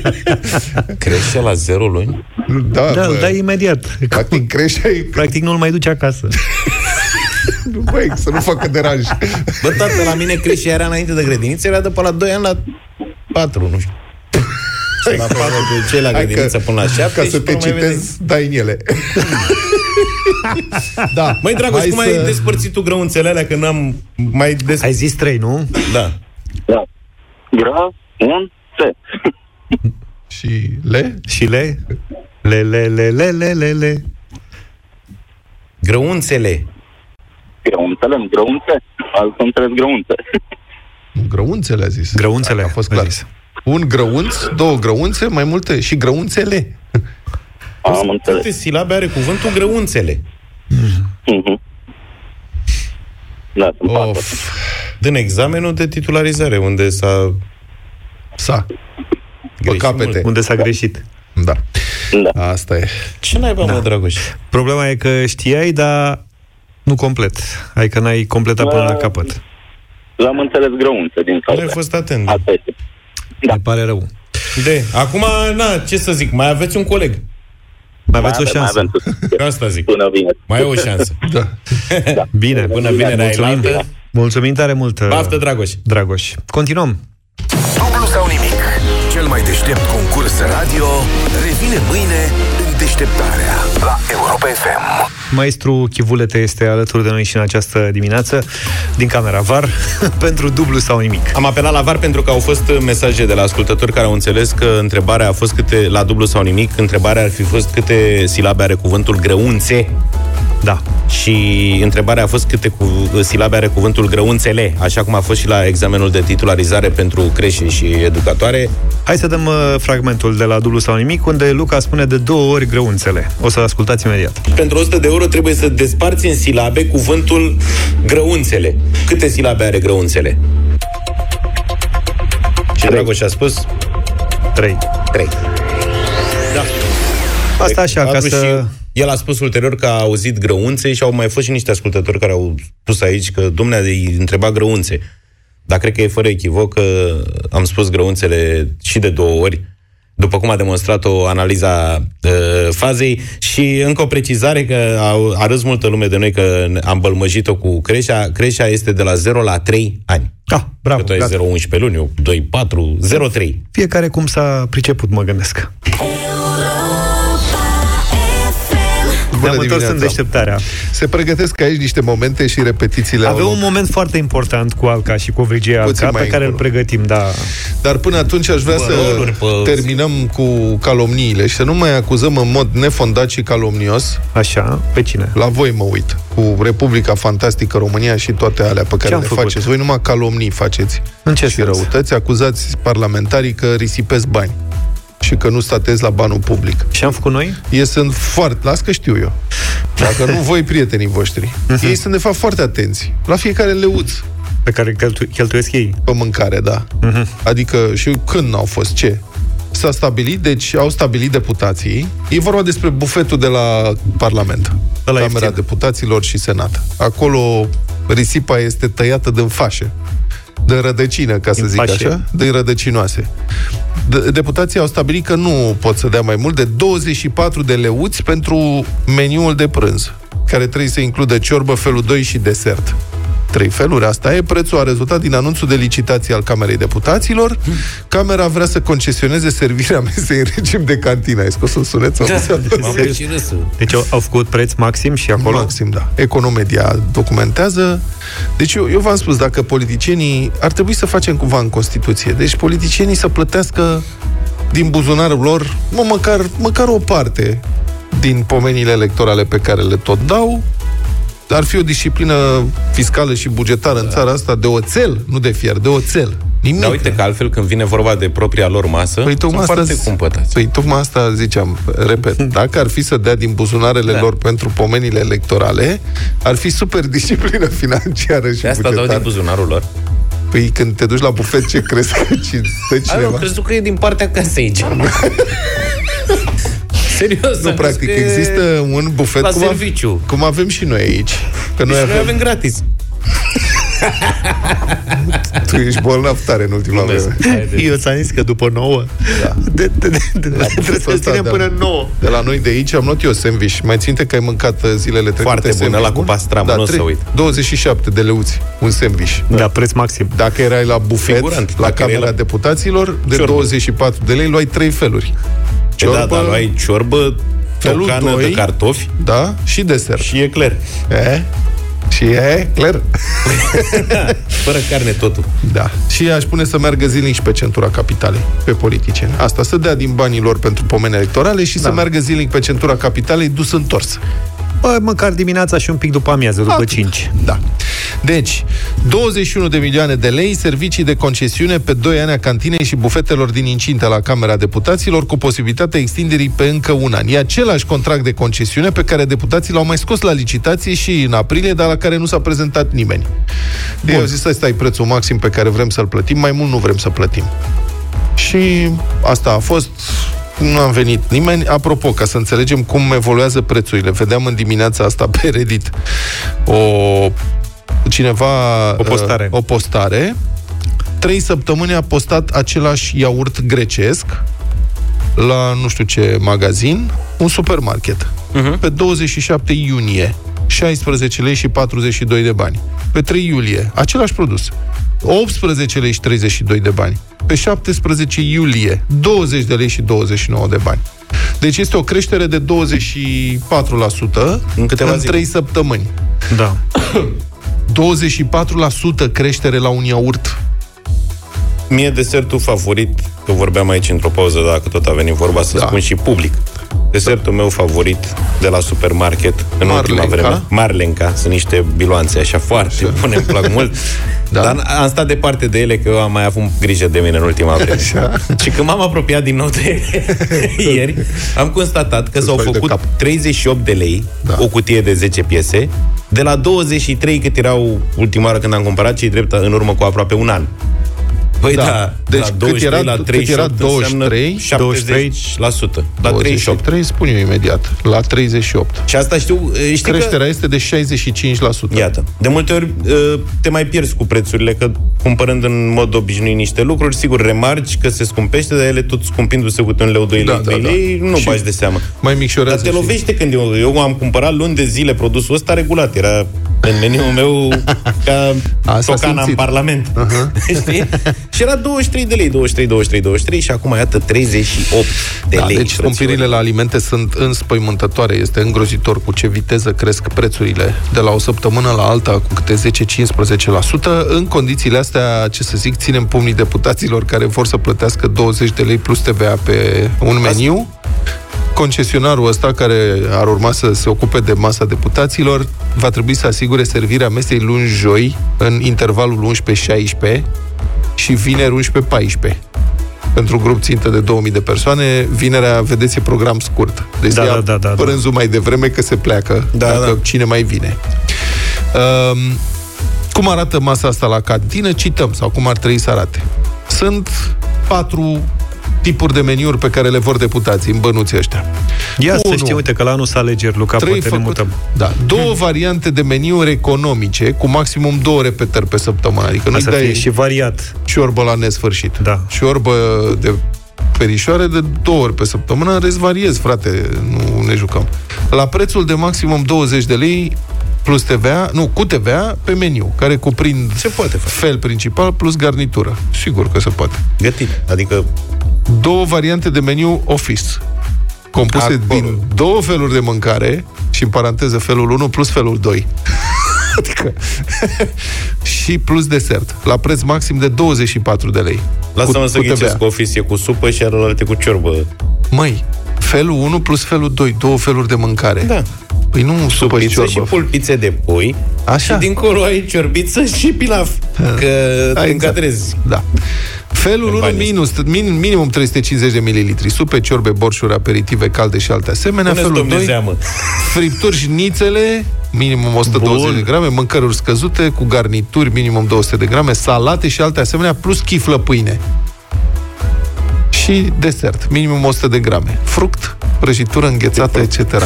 Crește la 0 luni? Da, Da, bă. îl dai imediat. Practic crește ai... Practic nu-l mai duce acasă. Băi, să nu facă deranj. Bă, tată, la mine crește era înainte de grădiniță, era de pe la 2 ani la 4, nu știu. Și la 4 pe cei la Hai grădiniță că- până la 7 Ca și să te până mai vede- citez, dai în ele. da. Măi, Dragoș, Hai cum să- ai despărțit tu grăunțele alea, că n-am mai des... Ai zis 3, nu? Da. Da. Gra, un, se. Și le? Și le? Le, le, le, le, le, le, le. Grăunțele. Grăunțele, nu grăunțe. Alții înțeles grăunțe. Grăunțele a zis. Grăunțele, A fost a clar. zis. Un grăunț, două grăunțe, mai multe și grăunțele. Am înțeles. Câte silabe are cuvântul grăunțele? Mhm. Da, sunt patru. Of, Din examenul de titularizare, unde s-a sa. Pe greșit capete. mult. Unde s-a greșit. Da. Da. Asta e. Ce naiba, da. mă, Dragoș? Problema e că știai, dar nu complet. Adică n-ai completat până la capăt. L-am înțeles grăunțe din Nu cauza. ai fost atent. Da. Asta este. Da. Ne pare rău. De, acum, na, ce să zic, mai aveți un coleg. Mai aveți o Mai șansă. avem Eu asta zic. până vine. Mai e o șansă. Da. Bine, Până vinerea mulțumim. ailaltă. Mulțumim tare mult, Baftă, Dragoș. Dragoș. Continuăm. Dublu sau nimic. Cel mai deștept concurs radio revine mâine în deșteptarea la Europa FM. Maestru Chivulete este alături de noi și în această dimineață din camera VAR pentru dublu sau nimic. Am apelat la VAR pentru că au fost mesaje de la ascultători care au înțeles că întrebarea a fost câte, la dublu sau nimic, întrebarea ar fi fost câte silabe are cuvântul grăunțe Da. și întrebarea a fost câte cu, silabe are cuvântul grăunțele, așa cum a fost și la examenul de titularizare pentru creșe și educatoare. Hai să dăm uh, fragmentul de la dublu sau nimic, unde Luca spune de două ori grăunțele. O să ascultați imediat. Pentru 100 de euro trebuie să desparți în silabe cuvântul grăunțele. Câte silabe are grăunțele? Și Dragoș a spus 3. 3. Da. Asta așa, ca Patru să... și el a spus ulterior că a auzit grăunțe și au mai fost și niște ascultători care au spus aici că domnule îi întreba grăunțe. Dar cred că e fără echivoc că am spus grăunțele și de două ori, după cum a demonstrat-o analiza uh, fazei și încă o precizare că a, a râs multă lume de noi că am bălmăjit-o cu creșa. Creșa este de la 0 la 3 ani. Ah, bravo, Că tu ai gata. 0-11 luni, eu 2-4, 0-3. Fiecare cum s-a priceput, mă gândesc. Bună Ne-am întors în dimineața. deșteptarea. Se pregătesc aici niște momente și repetițiile au Avem loc. un moment foarte important cu Alca și cu Vrigie Puțin Alca, mai pe care îl încolo. pregătim, da. Dar până atunci aș vrea Bă, să roluri pe- terminăm cu calomniile și să nu mai acuzăm în mod nefondat și calomnios. Așa, pe cine? La voi mă uit, cu Republica Fantastică România și toate alea pe care Ce-am le făcut? faceți. Voi numai calomnii faceți. În ce și sens? răutăți, acuzați parlamentarii că risipesc bani și că nu statezi la banul public. Și am făcut noi? Ei sunt foarte... Las că știu eu. Dacă nu voi, prietenii voștri. Ei sunt, de fapt, foarte atenți la fiecare leuț Pe care cheltu- cheltuiesc ei. pe mâncare, da. Adică și când n-au fost, ce? S-a stabilit, deci au stabilit deputații. E vorba despre bufetul de la Parlament. Ăla Camera ieftin. Deputaților și Senat. Acolo risipa este tăiată din fașe. De rădăcină, ca să Din zic fașe. așa, de rădăcinoase. De- deputații au stabilit că nu pot să dea mai mult de 24 de leuți pentru meniul de prânz, care trebuie să includă ciorbă, felul 2 și desert. Trei feluri, asta e. Prețul a rezultat din anunțul de licitație al Camerei Deputaților. Camera vrea să concesioneze servirea mesei în regim de cantină. Ai scos un sunet? Da, Sau m-am prins și râsul. Deci au, au făcut preț maxim și acolo? Maxim, da. Economedia documentează. Deci eu, eu v-am spus, dacă politicienii... Ar trebui să facem cumva în Constituție. Deci politicienii să plătească din buzunarul lor, mă, măcar, măcar o parte din pomenile electorale pe care le tot dau, ar fi o disciplină fiscală și bugetară da. în țara asta de oțel, nu de fier, de oțel. Nimic. Dar uite că altfel când vine vorba de propria lor masă, Păi tocmai sunt asta, foarte cumpătați. păi tocmai asta ziceam, repet, dacă ar fi să dea din buzunarele Da. lor pentru pomenile electorale, ar fi super disciplină financiară și De asta dau din bugetară. buzunarul lor. Păi când te duci la bufet, ce crezi că ci stă Ai, eu cineva? crezut că e din partea casei. gen. Serios. Nu, am practic, zis că- există un bufet la cum, serviciu. cum avem și noi aici. Că Deci noi noi avem, avem gratis. tu ești bolnav tare în ultima vreme. Eu ți-am zis că după 9 Da. de, de, de, de, La trebuie buchetul să ăsta, ținem da. până 9 De la noi de aici am luat eu sandwich. Mai ținte că ai mâncat uh, zilele trecute Foarte bun, sandwich ăla cu pastramă, nu o să trei- uit. 27 de leuți, un sandwich. Da, preț maxim Dacă erai la bufet, Figurant, la dacă Camera erai la- Deputaților, de Ciorbă. 24 de lei luai trei feluri. Ce da, da, luai ciorbă, felul o cană doi. de cartofi Da, și desert. și e clar. E? Și e, clar. Fără carne totul. Da. Și aș pune să meargă zilnic și pe centura capitalei, pe politicieni. Asta, să dea din banii lor pentru pomene electorale și da. să meargă zilnic pe centura capitalei dus întors. Bă, măcar dimineața și un pic după amiază, după Atât. 5 Da. Deci, 21 de milioane de lei, servicii de concesiune pe 2 ani a cantinei și bufetelor din incinte la Camera Deputaților, cu posibilitatea extinderii pe încă un an. E același contract de concesiune pe care deputații l-au mai scos la licitație și în aprilie, dar la care nu s-a prezentat nimeni. Ei au zis, ăsta e prețul maxim pe care vrem să-l plătim, mai mult nu vrem să plătim. Și asta a fost nu am venit nimeni. Apropo, ca să înțelegem cum evoluează prețurile, vedeam în dimineața asta pe Reddit o cineva O postare. uh, o postare. Trei săptămâni a postat același iaurt grecesc la nu știu ce magazin, un supermarket. Uh-huh. Pe 27 iunie, 16 lei și 42 de bani. Pe 3 iulie, același produs. 18 lei și 32 de bani. Pe 17 iulie, 20 de lei și 29 de bani. Deci este o creștere de 24% În câteva în zile. 3 săptămâni. Da 24% creștere la un iaurt. Mie desertul favorit, că vorbeam aici într-o pauză, dacă tot a venit vorba, să Da. spun și public. Desertul meu favorit de la supermarket în ultima Marlenca. vreme. Marlenca. Sunt niște biloanțe așa foarte bune, îmi plac mult. Da. Dar am stat departe de ele că eu am mai avut grijă de mine în ultima vreme. Așa. Și când m-am apropiat din nou de ieri, am constatat că s-au faci de făcut cap. 38 de lei Da. o cutie de 10 piese, de la 23 cât erau ultima oară când am cumpărat, cei drept în urmă cu aproape un an. Păi da, Da. da Deci la cât 23 era- la cât 38 era 23? înseamnă 70%. La 38. 23, spun eu imediat, la 38. Și asta știu, știi Creșterea că... este de 65%. Iată. De multe ori uh, te mai pierzi cu prețurile, că cumpărând în mod obișnuit niște lucruri, sigur, remarci că se scumpește, dar ele tot scumpindu-se cu un leu, 2 lei, Da, 3 da, da. lei, nu Și bagi de seamă. Mai micșorează Dar te și- lovește când eu, eu am cumpărat luni de zile produsul ăsta regulat. Era în meniul meu ca A, s-a tocana în simțit. Parlament. Știi? Și era 23 de lei, 23, 23, 23 și acum iată 38 de Da, lei. deci scumpirile la alimente sunt înspăimântătoare. Este îngrozitor cu ce viteză cresc prețurile de la o săptămână la alta cu câte 10-15%. În condițiile astea, ce să zic, ținem pumnii deputaților care vor să plătească 20 de lei plus TVA pe un meniu. Concesionarul ăsta, care ar urma să se ocupe de masa deputaților, va trebui să asigure servirea mesei luni-joi, în intervalul 11-16 și vineri 11-14 pentru grup țintă de 2000 de persoane. Vinerea, vedeți, e program scurt. Deci Da, ia da, da, da, da. prânzul mai devreme că se pleacă, Da, dacă da. cine mai vine. Um, cum arată masa asta la cantină? Cităm, sau cum ar trebui să arate. Sunt patru tipuri de meniuri pe care le vor deputații în bănuții ăștia. Ia să Unu. știi, uite că la anul să alegeri, Luca, Trei poate ne făcut- mutăm. Da. Două variante de meniuri economice, cu maximum două repetări pe săptămână. Adică nu-i Asta să fie dai și variat. ciorbă la nesfârșit. Da. Ciorbă de perișoare de două ori pe săptămână, în rest variez, frate, nu ne jucăm. La prețul de maximum 20 de lei plus TVA, nu, cu TVA pe meniu, care cuprind Se poate face. fel principal plus garnitură. Sigur că se poate. Gătit. Adică Două variante de meniu office, compuse Acolo. din două feluri de mâncare și în paranteză felul 1 plus felul 2. adică și plus desert, la preț maxim de 24 de lei. lasă-mă Cu- să cu TVA. ghicesc, office e cu supă și alte cu ciorbă. Măi, felul 1 plus felul 2, două feluri de mâncare. Da. Păi nu supă și Supiță și ciorbă. pulpițe de pui. Așa. Și dincolo ai ciorbiță și pilaf. Că Da, te exact. încadrezi. Da. Felul În 1 banii minus, min, minimum 350 de mililitri, supe, ciorbe, borșuri, aperitive calde și alte asemenea. Puneți, felul domne, 2, zeamă. fripturi și nițele, minimum 120 Bun. de grame, mâncăruri scăzute cu garnituri, minimum 200 de grame, salate și alte asemenea, plus chiflă pâine. Și și desert, minimum 100 de grame. Fruct, prăjitură înghețată, etc.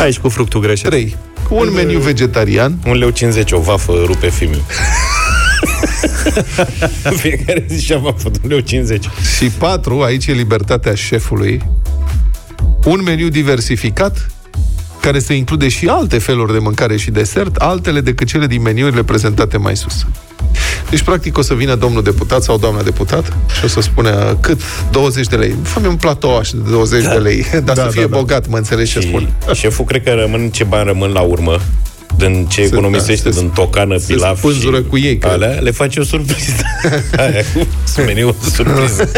Aici cu fructul greșit. 3. Un meniu vegetarian. Un leu 50, o vafă rupe filmul. Fiecare zi și-a vafă de un leu 50. Și 4. Aici e libertatea șefului. Un meniu diversificat care să include și alte feluri de mâncare și desert, altele decât cele din meniurile prezentate mai sus. Deci, practic, o să vină domnul deputat sau doamna deputat și o să spună cât? 20 de lei. Fă-mi un platou așa de 20 da. de lei, dar Da, să fie da, da. bogat, mă înțelegi ce Și spun. șeful cred că rămân ce bani rămân la urmă din ce Se- economisește da, se- din tocană, se pilaf spânzură cu ei, că- alea, le face o surpriză. Aia, cu meniu surpriză.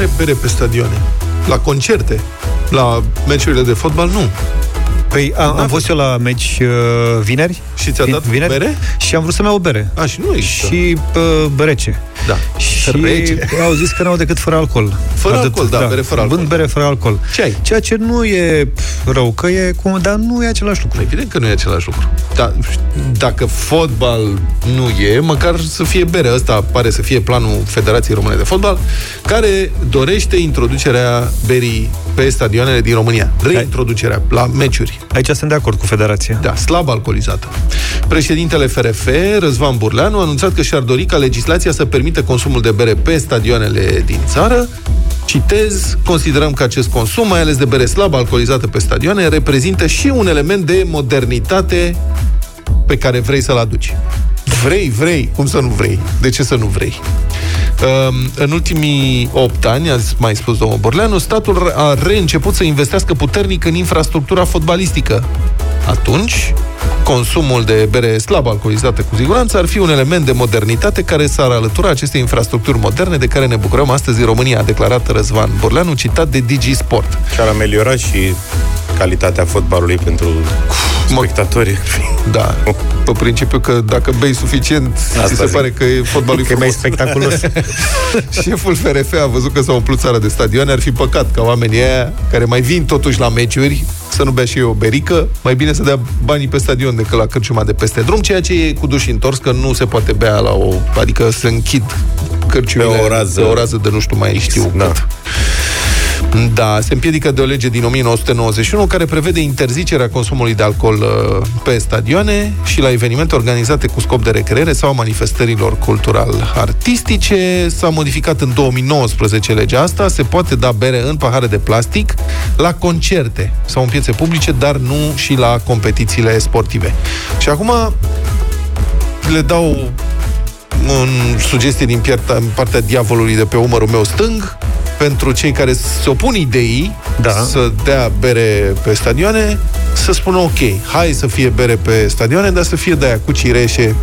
Care bere pe stadioane? La concerte? La meciurile de fotbal? Nu. Păi am, am fost eu la meci uh, vineri. Și ți-a Vin- dat vineri, bere? Și am vrut să-mi iau o bere. A, și nu există. Și uh, rece. Da. Și Rece. au zis că n-au decât fără alcool. Fără Atât, alcool, da, bere fără alcool. Vând bere fără alcool. Ce ai? Ceea ce nu e pf, rău, că e cum, dar nu e același lucru. Evident că nu e același lucru. Da, dacă fotbal nu e, măcar să fie bere. Ăsta pare să fie planul Federației Române de Fotbal, care dorește introducerea berii pe stadioanele din România. Reintroducerea la meciuri. Aici sunt de acord cu federația. Da, slab alcoolizată. Președintele FRF, Răzvan Burleanu, a anunțat că și-ar dori ca legislația să permită consumul de bere pe stadioanele din țară. Citez, considerăm că acest consum, mai ales de bere slab alcoolizată pe stadioane, reprezintă și un element de modernitate pe care vrei să-l aduci. Vrei, vrei, cum să nu vrei? De ce să nu vrei? Um, În ultimii 8 ani, a mai spus domnul Borleanu, statul a reînceput să investească puternic în infrastructura fotbalistică. Atunci, consumul de bere slab alcoolizată cu siguranță ar fi un element de modernitate care s-ar alătura acestei infrastructuri moderne de care ne bucurăm astăzi în România, a declarat Răzvan Borleanu, citat de Digi Sport. Și ar ameliora și calitatea fotbalului pentru spectatori. Da, pe principiu că dacă bei suficient, Asta ți se zic. pare că e fotbalul Că e mai frumos. spectaculos. Șeful FRF a văzut că s-a umplut țara de stadioane, ar fi păcat ca oamenii aia care mai vin totuși la meciuri să nu bea și eu o berică, mai bine să dea banii pe stadion decât la cârciuma de peste drum, ceea ce e cu duși întors, că nu se poate bea la o... adică se închid cârciumile Pe o rază. pe o rază de nu știu mai știu Da. cât. Da, se împiedică de o lege din 1991 care prevede interzicerea consumului de alcool uh, pe stadioane și la evenimente organizate cu scop de recreere sau a manifestărilor cultural-artistice. S-a modificat în 2019 legea asta, se poate da bere în pahare de plastic la concerte sau în piețe publice, dar nu și la competițiile sportive. Și acum le dau în sugestie din piarta, în partea diavolului de pe umărul meu stâng, pentru cei care se opun ideii Da. să dea bere pe stadioane, să spună ok, hai să fie bere pe stadioane, dar să fie de aia cu cireșe,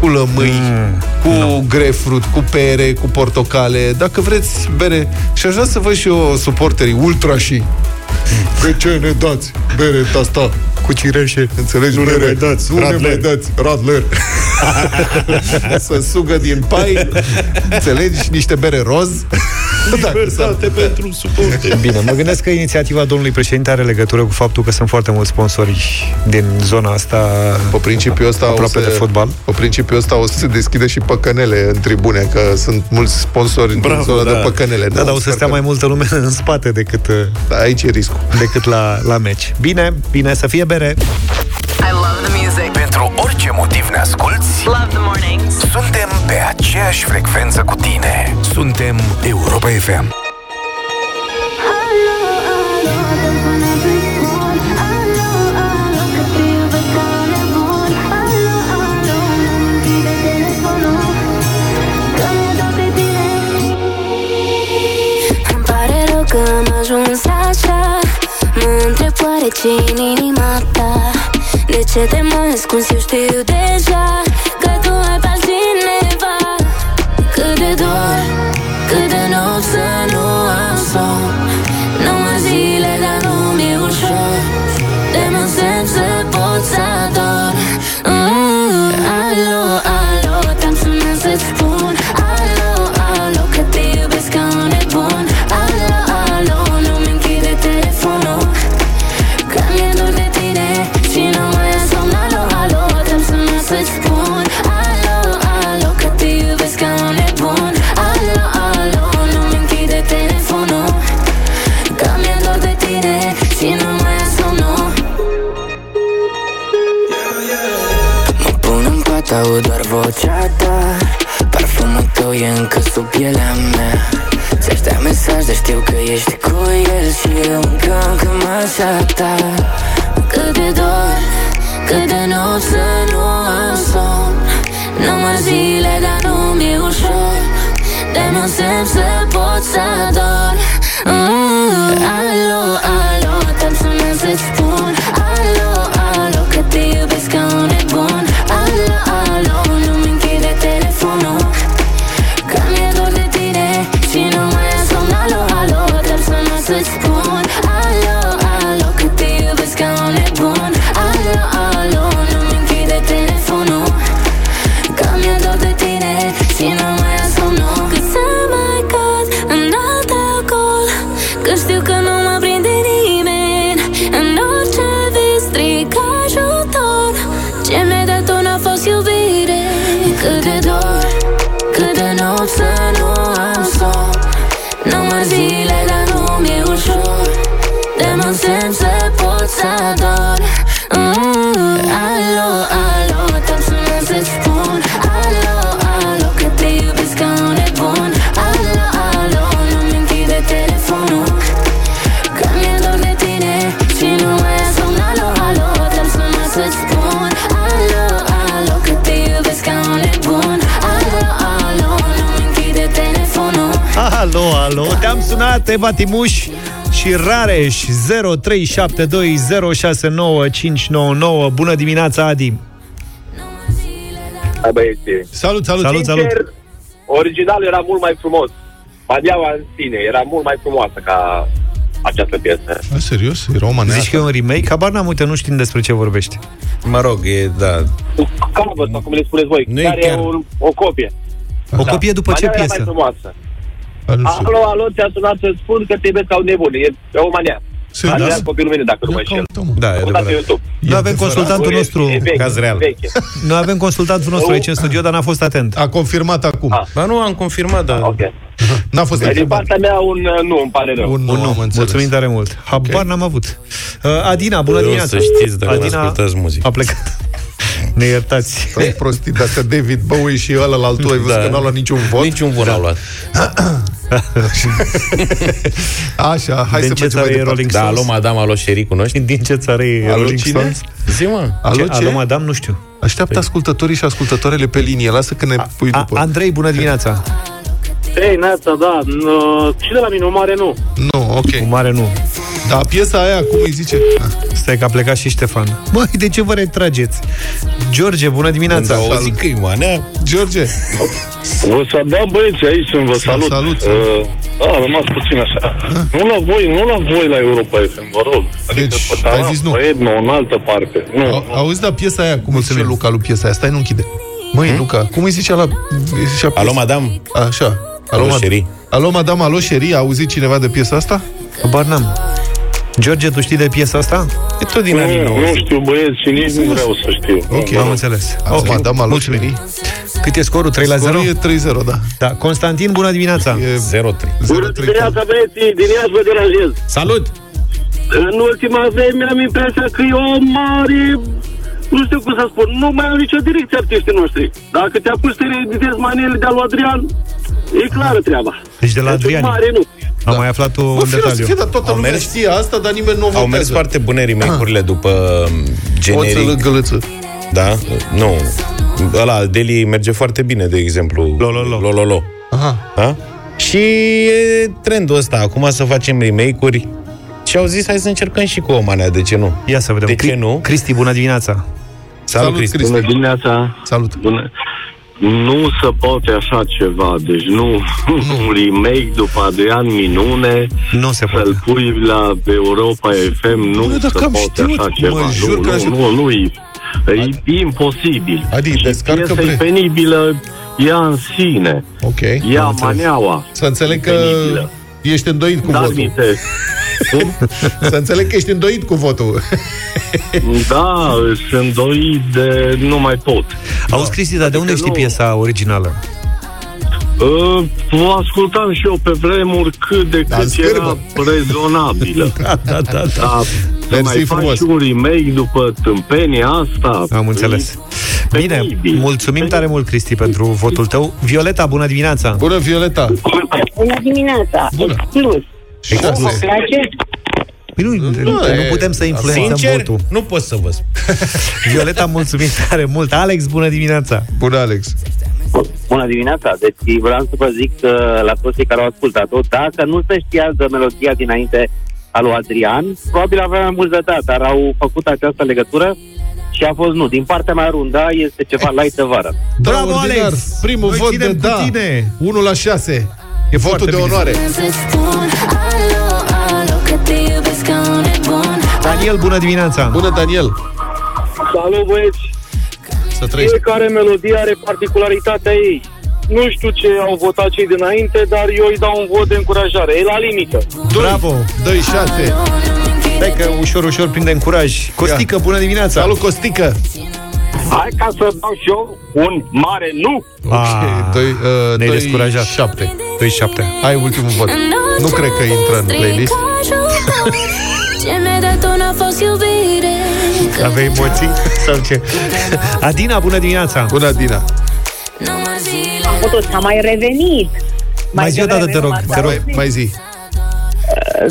cu lămâi, mm, cu no. grefrut, cu pere, cu portocale. Dacă vreți bere, și aș vrea să văd și eu suporterii ultra și pe ce ne dați bere de asta? Cu cireșe. Înțelegi? Nu ne Bere. mai dați. Nu ne Radler. mai dați. Radler. să sugă din pai. Înțelegi? Niște bere roz. Libertate pentru suporte. Bine, mă gândesc că inițiativa domnului președinte are legătură cu faptul că sunt foarte mulți sponsori din zona asta Pe principiul ăsta o aproape să, de fotbal. Pe principiul ăsta o să se deschidă și păcănele în tribune, că sunt mulți sponsori Bravo, în zona da. de păcănele. Da, dar o să stea mai multă lume în spate decât, uh, Da, aici e riscul. decât la, la meci. Bine, bine, să fie bere. I love the music. Pentru orice motiv ne asculti, Love the mornings. suntem pe aceeași frecvență cu tine. Suntem Europa FM. Întreb oare ce în inima ta. De ce te mai ascunzi, eu știu deja tău e încă sub pielea mea. Ți-aș da mesaj, dar știu că ești cu el Și eu încă, încă mă ta Cât de dor, cât de nopți să nu am somn. Număr zile, dar nu mi-e ușor. De nu semn să pot să ador cât de sunat, Eva Timuș și Rareș 0372069599. Bună dimineața, Adi! Hai băieți. Salut, salut! Salut, salut! Sincer, originalul era mult mai frumos. Badiaua în sine era mult mai frumoasă ca această piesă. A, serios? Era o maneată? Zici că e un remake? Habar n-am, uite, nu știm despre ce vorbești. Mă rog, e, da. Cover, sau cum le spuneți voi, Nu e care chiar- e un, o copie. O copie după ce Badiaua era piesă? mai frumoasă. Nu știu. Alo, alo, ți-a sunat să spun că te iubesc ca un nebun. E, e o mania. Serios? Asta era copilul meu, dacă nu mă Ia înșel. caută, mă. Da, e Căutați pe adevărat. YouTube. Nu avem consultantul E- nostru, e veche, caz real. veche. nu avem consultantul nostru aici în studio, dar n-a fost atent. A confirmat acum. Ah. Ba nu, am confirmat, dar... Ok. N-a fost Din confirmat. partea mea un uh, nu, îmi pare rău. Un nu, Bun, nu, am înțeles. mulțumim tare mult. Habar n-am avut. Uh, Adina, bună Eu dimineața. să știți, dar nu ascultați muzică. a plecat. Ne iertați. Stai prostit, dacă David Bowie și ăla la altul ai văzut Da. că n-au luat niciun vot? Niciun vot n-au luat. Așa, hai Din să ce mergem țară mai e departe. Rolling Da, Stones? alo, madame, alo, șeri, cunoști? Din ce țară e Alo, Rolling cine? Stones? Zi, mă. Alo, Ce? ce? Alo, madame, nu știu. Așteaptă ascultătorii și ascultătoarele pe linie. Lasă că ne pui A, după. Andrei, bună dimineața. Ei, Neața, da, n- și de la mine, o mare nu. Nu, ok. Cu mare nu. Da, piesa aia, cum îi zice? Ah, Stai că a plecat și Ștefan. Măi, de ce vă retrageți? George, bună dimineața. Când auzi că e manea, George, Vă salut, da, băieți, aici sunt, vă salut. salut. Uh, da, a rămas puțin așa. Nu la voi, nu la voi la Europa FM, vă rog. Adică Deci, pe ai Taran, zis nu. Pe Edna, în altă parte. Nu, au, auzi, da, piesa aia, cum îi zice Luca lui piesa aia? Stai, nu închide. Măi, Luca, cum îi zice la... îi zicea piesa? alo, madame, Așa. Alo, mad- Sherry. Alo, madame, alo, Sherry, a auzit cineva de piesa asta? Habar n-am. George, tu știi de piesa asta? e tot din anii nu, nu 90. știu, băieți, și nici nu vreau să știu. Ok. Am înțeles. Alo, Ok, madame, alo, mulțumim. Sherry. Cât e scorul? 3 la 0? Scorul e 3-0, da. Da. Constantin, bună dimineața. E 03. 0-3. Dimineața, băieți, dimineața vă deranjez. Salut! În ultima vreme am impresia că e o mare... Nu știu cum să spun, nu mai au nicio direcție artiștii noștri. Dacă te apuci să reeditezi manele de-a lui Adrian, e clară treaba. Deci de la Deci Adrian. mare nu. Am mai aflat un Bă, fie, detaliu. fie, dar toată Au lumea mers- știe asta, dar nimeni nu o Au mers votează. foarte bune remake-urile după um, Oțelă, generic. gălăță. Da? Nu. Ăla, Deli merge foarte bine, de exemplu. Lololo. Lololo. Aha. Da? Și e trendul ăsta, acum să facem remake-uri. Și au zis, hai să încercăm și cu o manea, de ce nu? Ia să vedem. De ce nu? Cristi, bună dimineața. Salut, Salut, Cristi. Cristi. Bună dimineața. Salut. Bună. Nu se poate așa ceva, deci nu un remake după Adrian Minune Nu se poate. să-l pui la Europa FM, nu Bă, se dacă am poate știut, așa mă ceva. jur Nu, că aș- nu, nu, nu, e, e imposibil. Adi, Și descarcă piesa e pre- penibilă ea în sine. Ok. Ea maneaua. Să înțeleg că Penibilă. Ești îndoit cu Dar votul. minte, Să înțeleg că ești îndoit cu votul. da, sunt doi de nu mai pot. Auzi, Cristi, dar de unde Adică știi nu- piesa originală? Uh, o ascultam și eu pe vremuri cât de Da, cât scârbă. era rezonabilă. Da, da, da. da. Dar să Mersi mai frumos. faci un remake după tâmpenia asta... Am înțeles. Bine, mulțumim tare mult, Cristi, pentru votul tău. Violeta, bună dimineața! Bună, Violeta! Bună dimineața! Bună. Plus. Șase. Vă place? Păi nu, nu, nu, e- putem să influențăm Sincer, votul. nu pot să vă spun. Violeta, mulțumim tare mult. Alex, bună dimineața! Bună, Alex! Bună dimineața! Deci vreau să vă zic că la toți cei care au ascultat-o, dacă nu se știa de melodia dinainte a lui Adrian, probabil avea mai mult de dat, dar au făcut această legătură și a fost nu. Din partea mea runda este ceva light de vară. Bravo, Extraordinar. Alex! Primul Noi vot de ținem cu da. tine. 1 la 6. E votul Foarte de bine. onoare. Să-ți spun alo, alo, că te iubesc ca un nebun Daniel, bună dimineața! Bună, Daniel! Salut, băieți! Să trăiești. Fiecare melodie are particularitatea ei. Nu știu ce au votat cei dinainte, dar eu îi dau un vot de încurajare. E la limită. Bravo! 2 6. Stai că ușor, ușor prindem curaj. Costică, bună dimineața! Salut, Costică! Hai ca să dau și eu un mare nu. Ok, Ah, 2 uh, ne-ai doi, descurajat. 7. 27. Ai ultimul vot. Nu cred că intră în playlist. Ce mi-ai dat tu n-a fost iubire Aveai emoții? Sau ce? Adina, bună dimineața! Bună, Adina! Numai zile Putut, a mai revenit. Mai zi o dată, devreme, te rog, numai te s-a rog. auzit. Mai zi.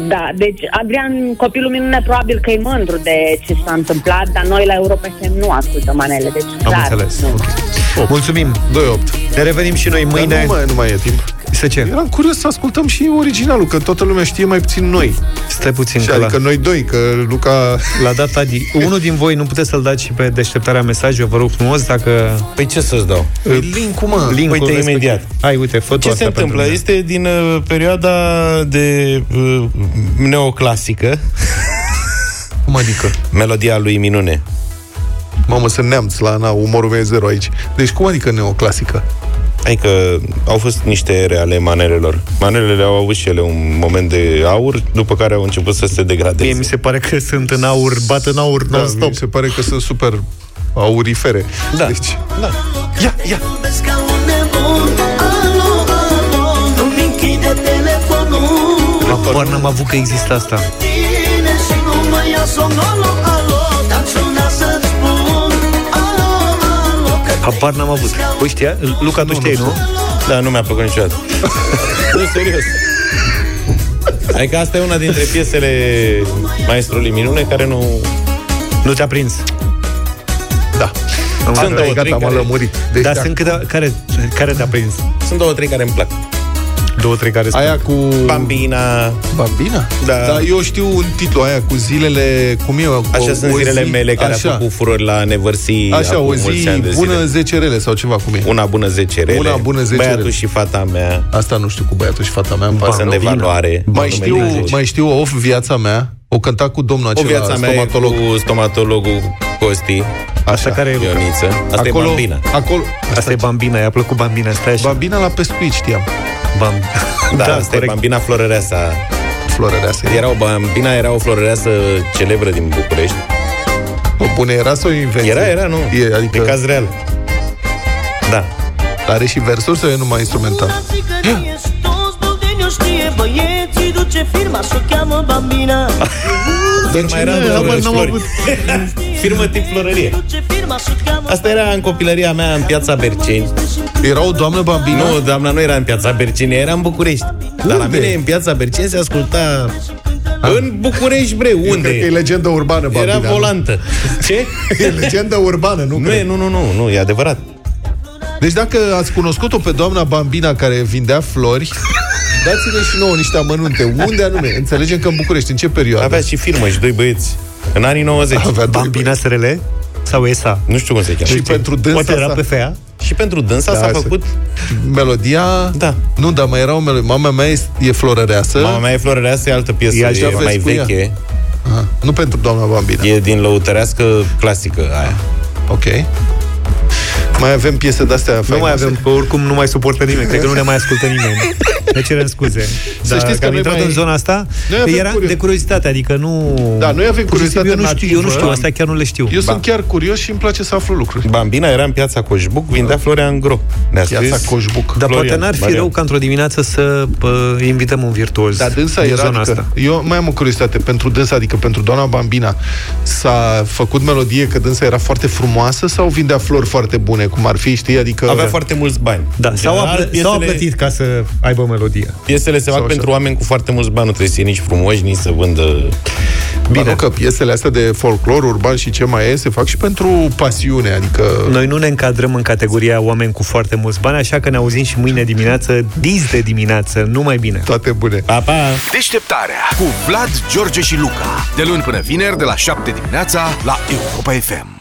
Da, deci Adrian, copilul minune, probabil că e mândru de ce s-a întâmplat, dar noi la Europa FM nu ascultăm manele, deci Am clar. înțeles. Nu. Ok. Mulțumim! 2 8. Ne revenim și noi Dar mâine. nu mai, nu mai e timp. Să ce? Eram curios să ascultăm și originalul, că toată lumea știe mai puțin noi. Stai puțin Și că adică la, noi doi, că Luca... la dat Adi. Unul din voi nu puteți să-l dați și pe deșteptarea mesajului, vă rog frumos, dacă... Păi ce să-ți dau? Link-ul, mă. Linkul Uite, respectiv. imediat. Hai, uite, fă tu Ce asta se întâmplă? pentru mine. Este din uh, perioada de uh, neoclasică, Cum adică? melodia lui Minune. Mamă, sunt neamț la Ana, umorul meu e zero aici. Deci cum adică neoclasică? Adică au fost niște ere ale manelelor. Manelele au avut și ele un moment de aur, după care au început să se degradeze. Mie mi se pare că sunt în aur, bat în aur Da, non-stop. mi se pare că sunt super aurifere. Da. Deci, Da. ia, ia. Iubesc ca un nebun Alo, alo, nu-mi închide telefonul Habar n-am avut că există asta. Tine și nu mă ia somn Habar n-am avut. Păi știa? Luca, tu știai, nu? Da, nu mi-a plăcut niciodată. nu, serios. Adică asta e una dintre piesele maestrului Minune care nu... Nu te-a prins. Da. Am Sunt înțeles. două, Gata, trei m-am care- lămurit. Deci, Dar da. sunt câte, care, care te-a prins? Sunt două, trei care îmi plac. Două, trei care Aia cu... Bambina... Bambina? Da. Dar eu știu un titlu, aia cu zilele... Cum e? Cu Așa sunt o zilele zi- mele care așa. a făcut furori la nevărsi Așa, acum o mulți zi ani de bună, zile. 10 rele sau ceva cum e. Una bună, 10 rele. Una bună, 10 Băiatul rele. și fata mea. Asta nu știu cu băiatul și fata mea, îmi pare Sunt de rău. valoare. Mai Numele știu, Deci. mai știu of viața mea, o cânta cu domnul O acela viața mea stomatolog. e cu stomatologul Costi. Asta care e? Ioniță. Asta acolo, e Bambina. Acolo, Asta e Bambina, i-a plăcut Bambina, stai așa. Bambina la pescuit știam. Bam. Da, da asta e Bambina Florăreasa. Florăreasă. Era o Bambina era o florăreasă celebră din București. O bune era sau o invenție? Era, era, nu. E, adică E caz real. Da. are și versuri sau e numai instrumental? Toți Buldeniu știe Băieții duce firma și-o cheamă Bambina Firma era cine? de Am- flori. n-am avut. Firmă tip florărie. Duce firma și-o cheamă Asta era în copilăria mea în piața Berceni. Era o doamnă Bambina? Nu, doamna, nu era în piața Berceni, era în București. Dar la Unde? mine în piața Berceni se asculta în București, bre, Eu unde? cred că e legendă urbană Bambina. Era nu? volantă. Ce? E legendă urbană, nu, Nu cred. e, nu, nu, nu, nu, e adevărat. Deci dacă ați cunoscut-o pe doamna Bambina care vindea flori, dați-ne și nouă niște amănunte. Unde anume? Înțelegem că în București. În ce perioadă? Avea și firmă și doi băieți. În anii 90. Avea doi Bambina SRL? Sau ESA? Nu știu cum se cheamă. Și pentru dânsa Poate era sa- pe FEA? Și pentru dânsa Da, s-a asta. făcut... Melodia... Da. Nu, dar mai era o melodie. Mama mea e, e florăreasă. Mama mea e florăreasă, e altă piesă, E așa e mai vezi cu ea. veche. Aha. Nu pentru doamna Bambina. E din lăutărească clasică aia. Ok. Mai avem piese de-astea Nu faimoase? mai avem, că oricum nu mai suportă nimeni. Cred că nu ne mai ascultă nimeni. Ne cerem scuze. Să Dar știți că am noi intrat mai- în zona asta, Noi avem era curios- de curiozitate, adică nu... Da, noi avem Pur și simplu, curiozitate eu nu știu, eu nu nativă. știu, astea chiar nu le știu. Eu sunt chiar curios și îmi place să aflu lucruri. Bambina era în piața Coșbuc, vindea Florian Gro. Ne-a Piața scris Coșbuc. Dar Florian, poate n-ar fi Marian. rău ca într-o dimineață să bă, invităm un virtuoz Dar dânsa din era, zona adică, asta. eu mai am o curiozitate, pentru dânsa, adică pentru doamna Bambina, s-a făcut melodie că dânsa era foarte frumoasă sau vindea flori foarte bune, cum ar fi, știi, adică... Avea foarte mulți bani. Da, În sau a, general, plă- sau a piesele- plătit ca să aibă melodie. Piesele se fac Sau așa. pentru oameni cu foarte mulți bani, nu trebuie să fie nici frumoși, nici să vândă... Bine. Nu, că piesele astea de folclor urban și ce mai e, se fac și pentru pasiune, adică... Noi nu ne încadrăm în categoria oameni cu foarte mulți bani, așa că ne auzim și mâine dimineață, dis de dimineață, numai bine. Toate bune. Pa, pa! Deșteptarea cu Vlad, George și Luca. De luni până vineri, de la 7 dimineața, la Europa FM.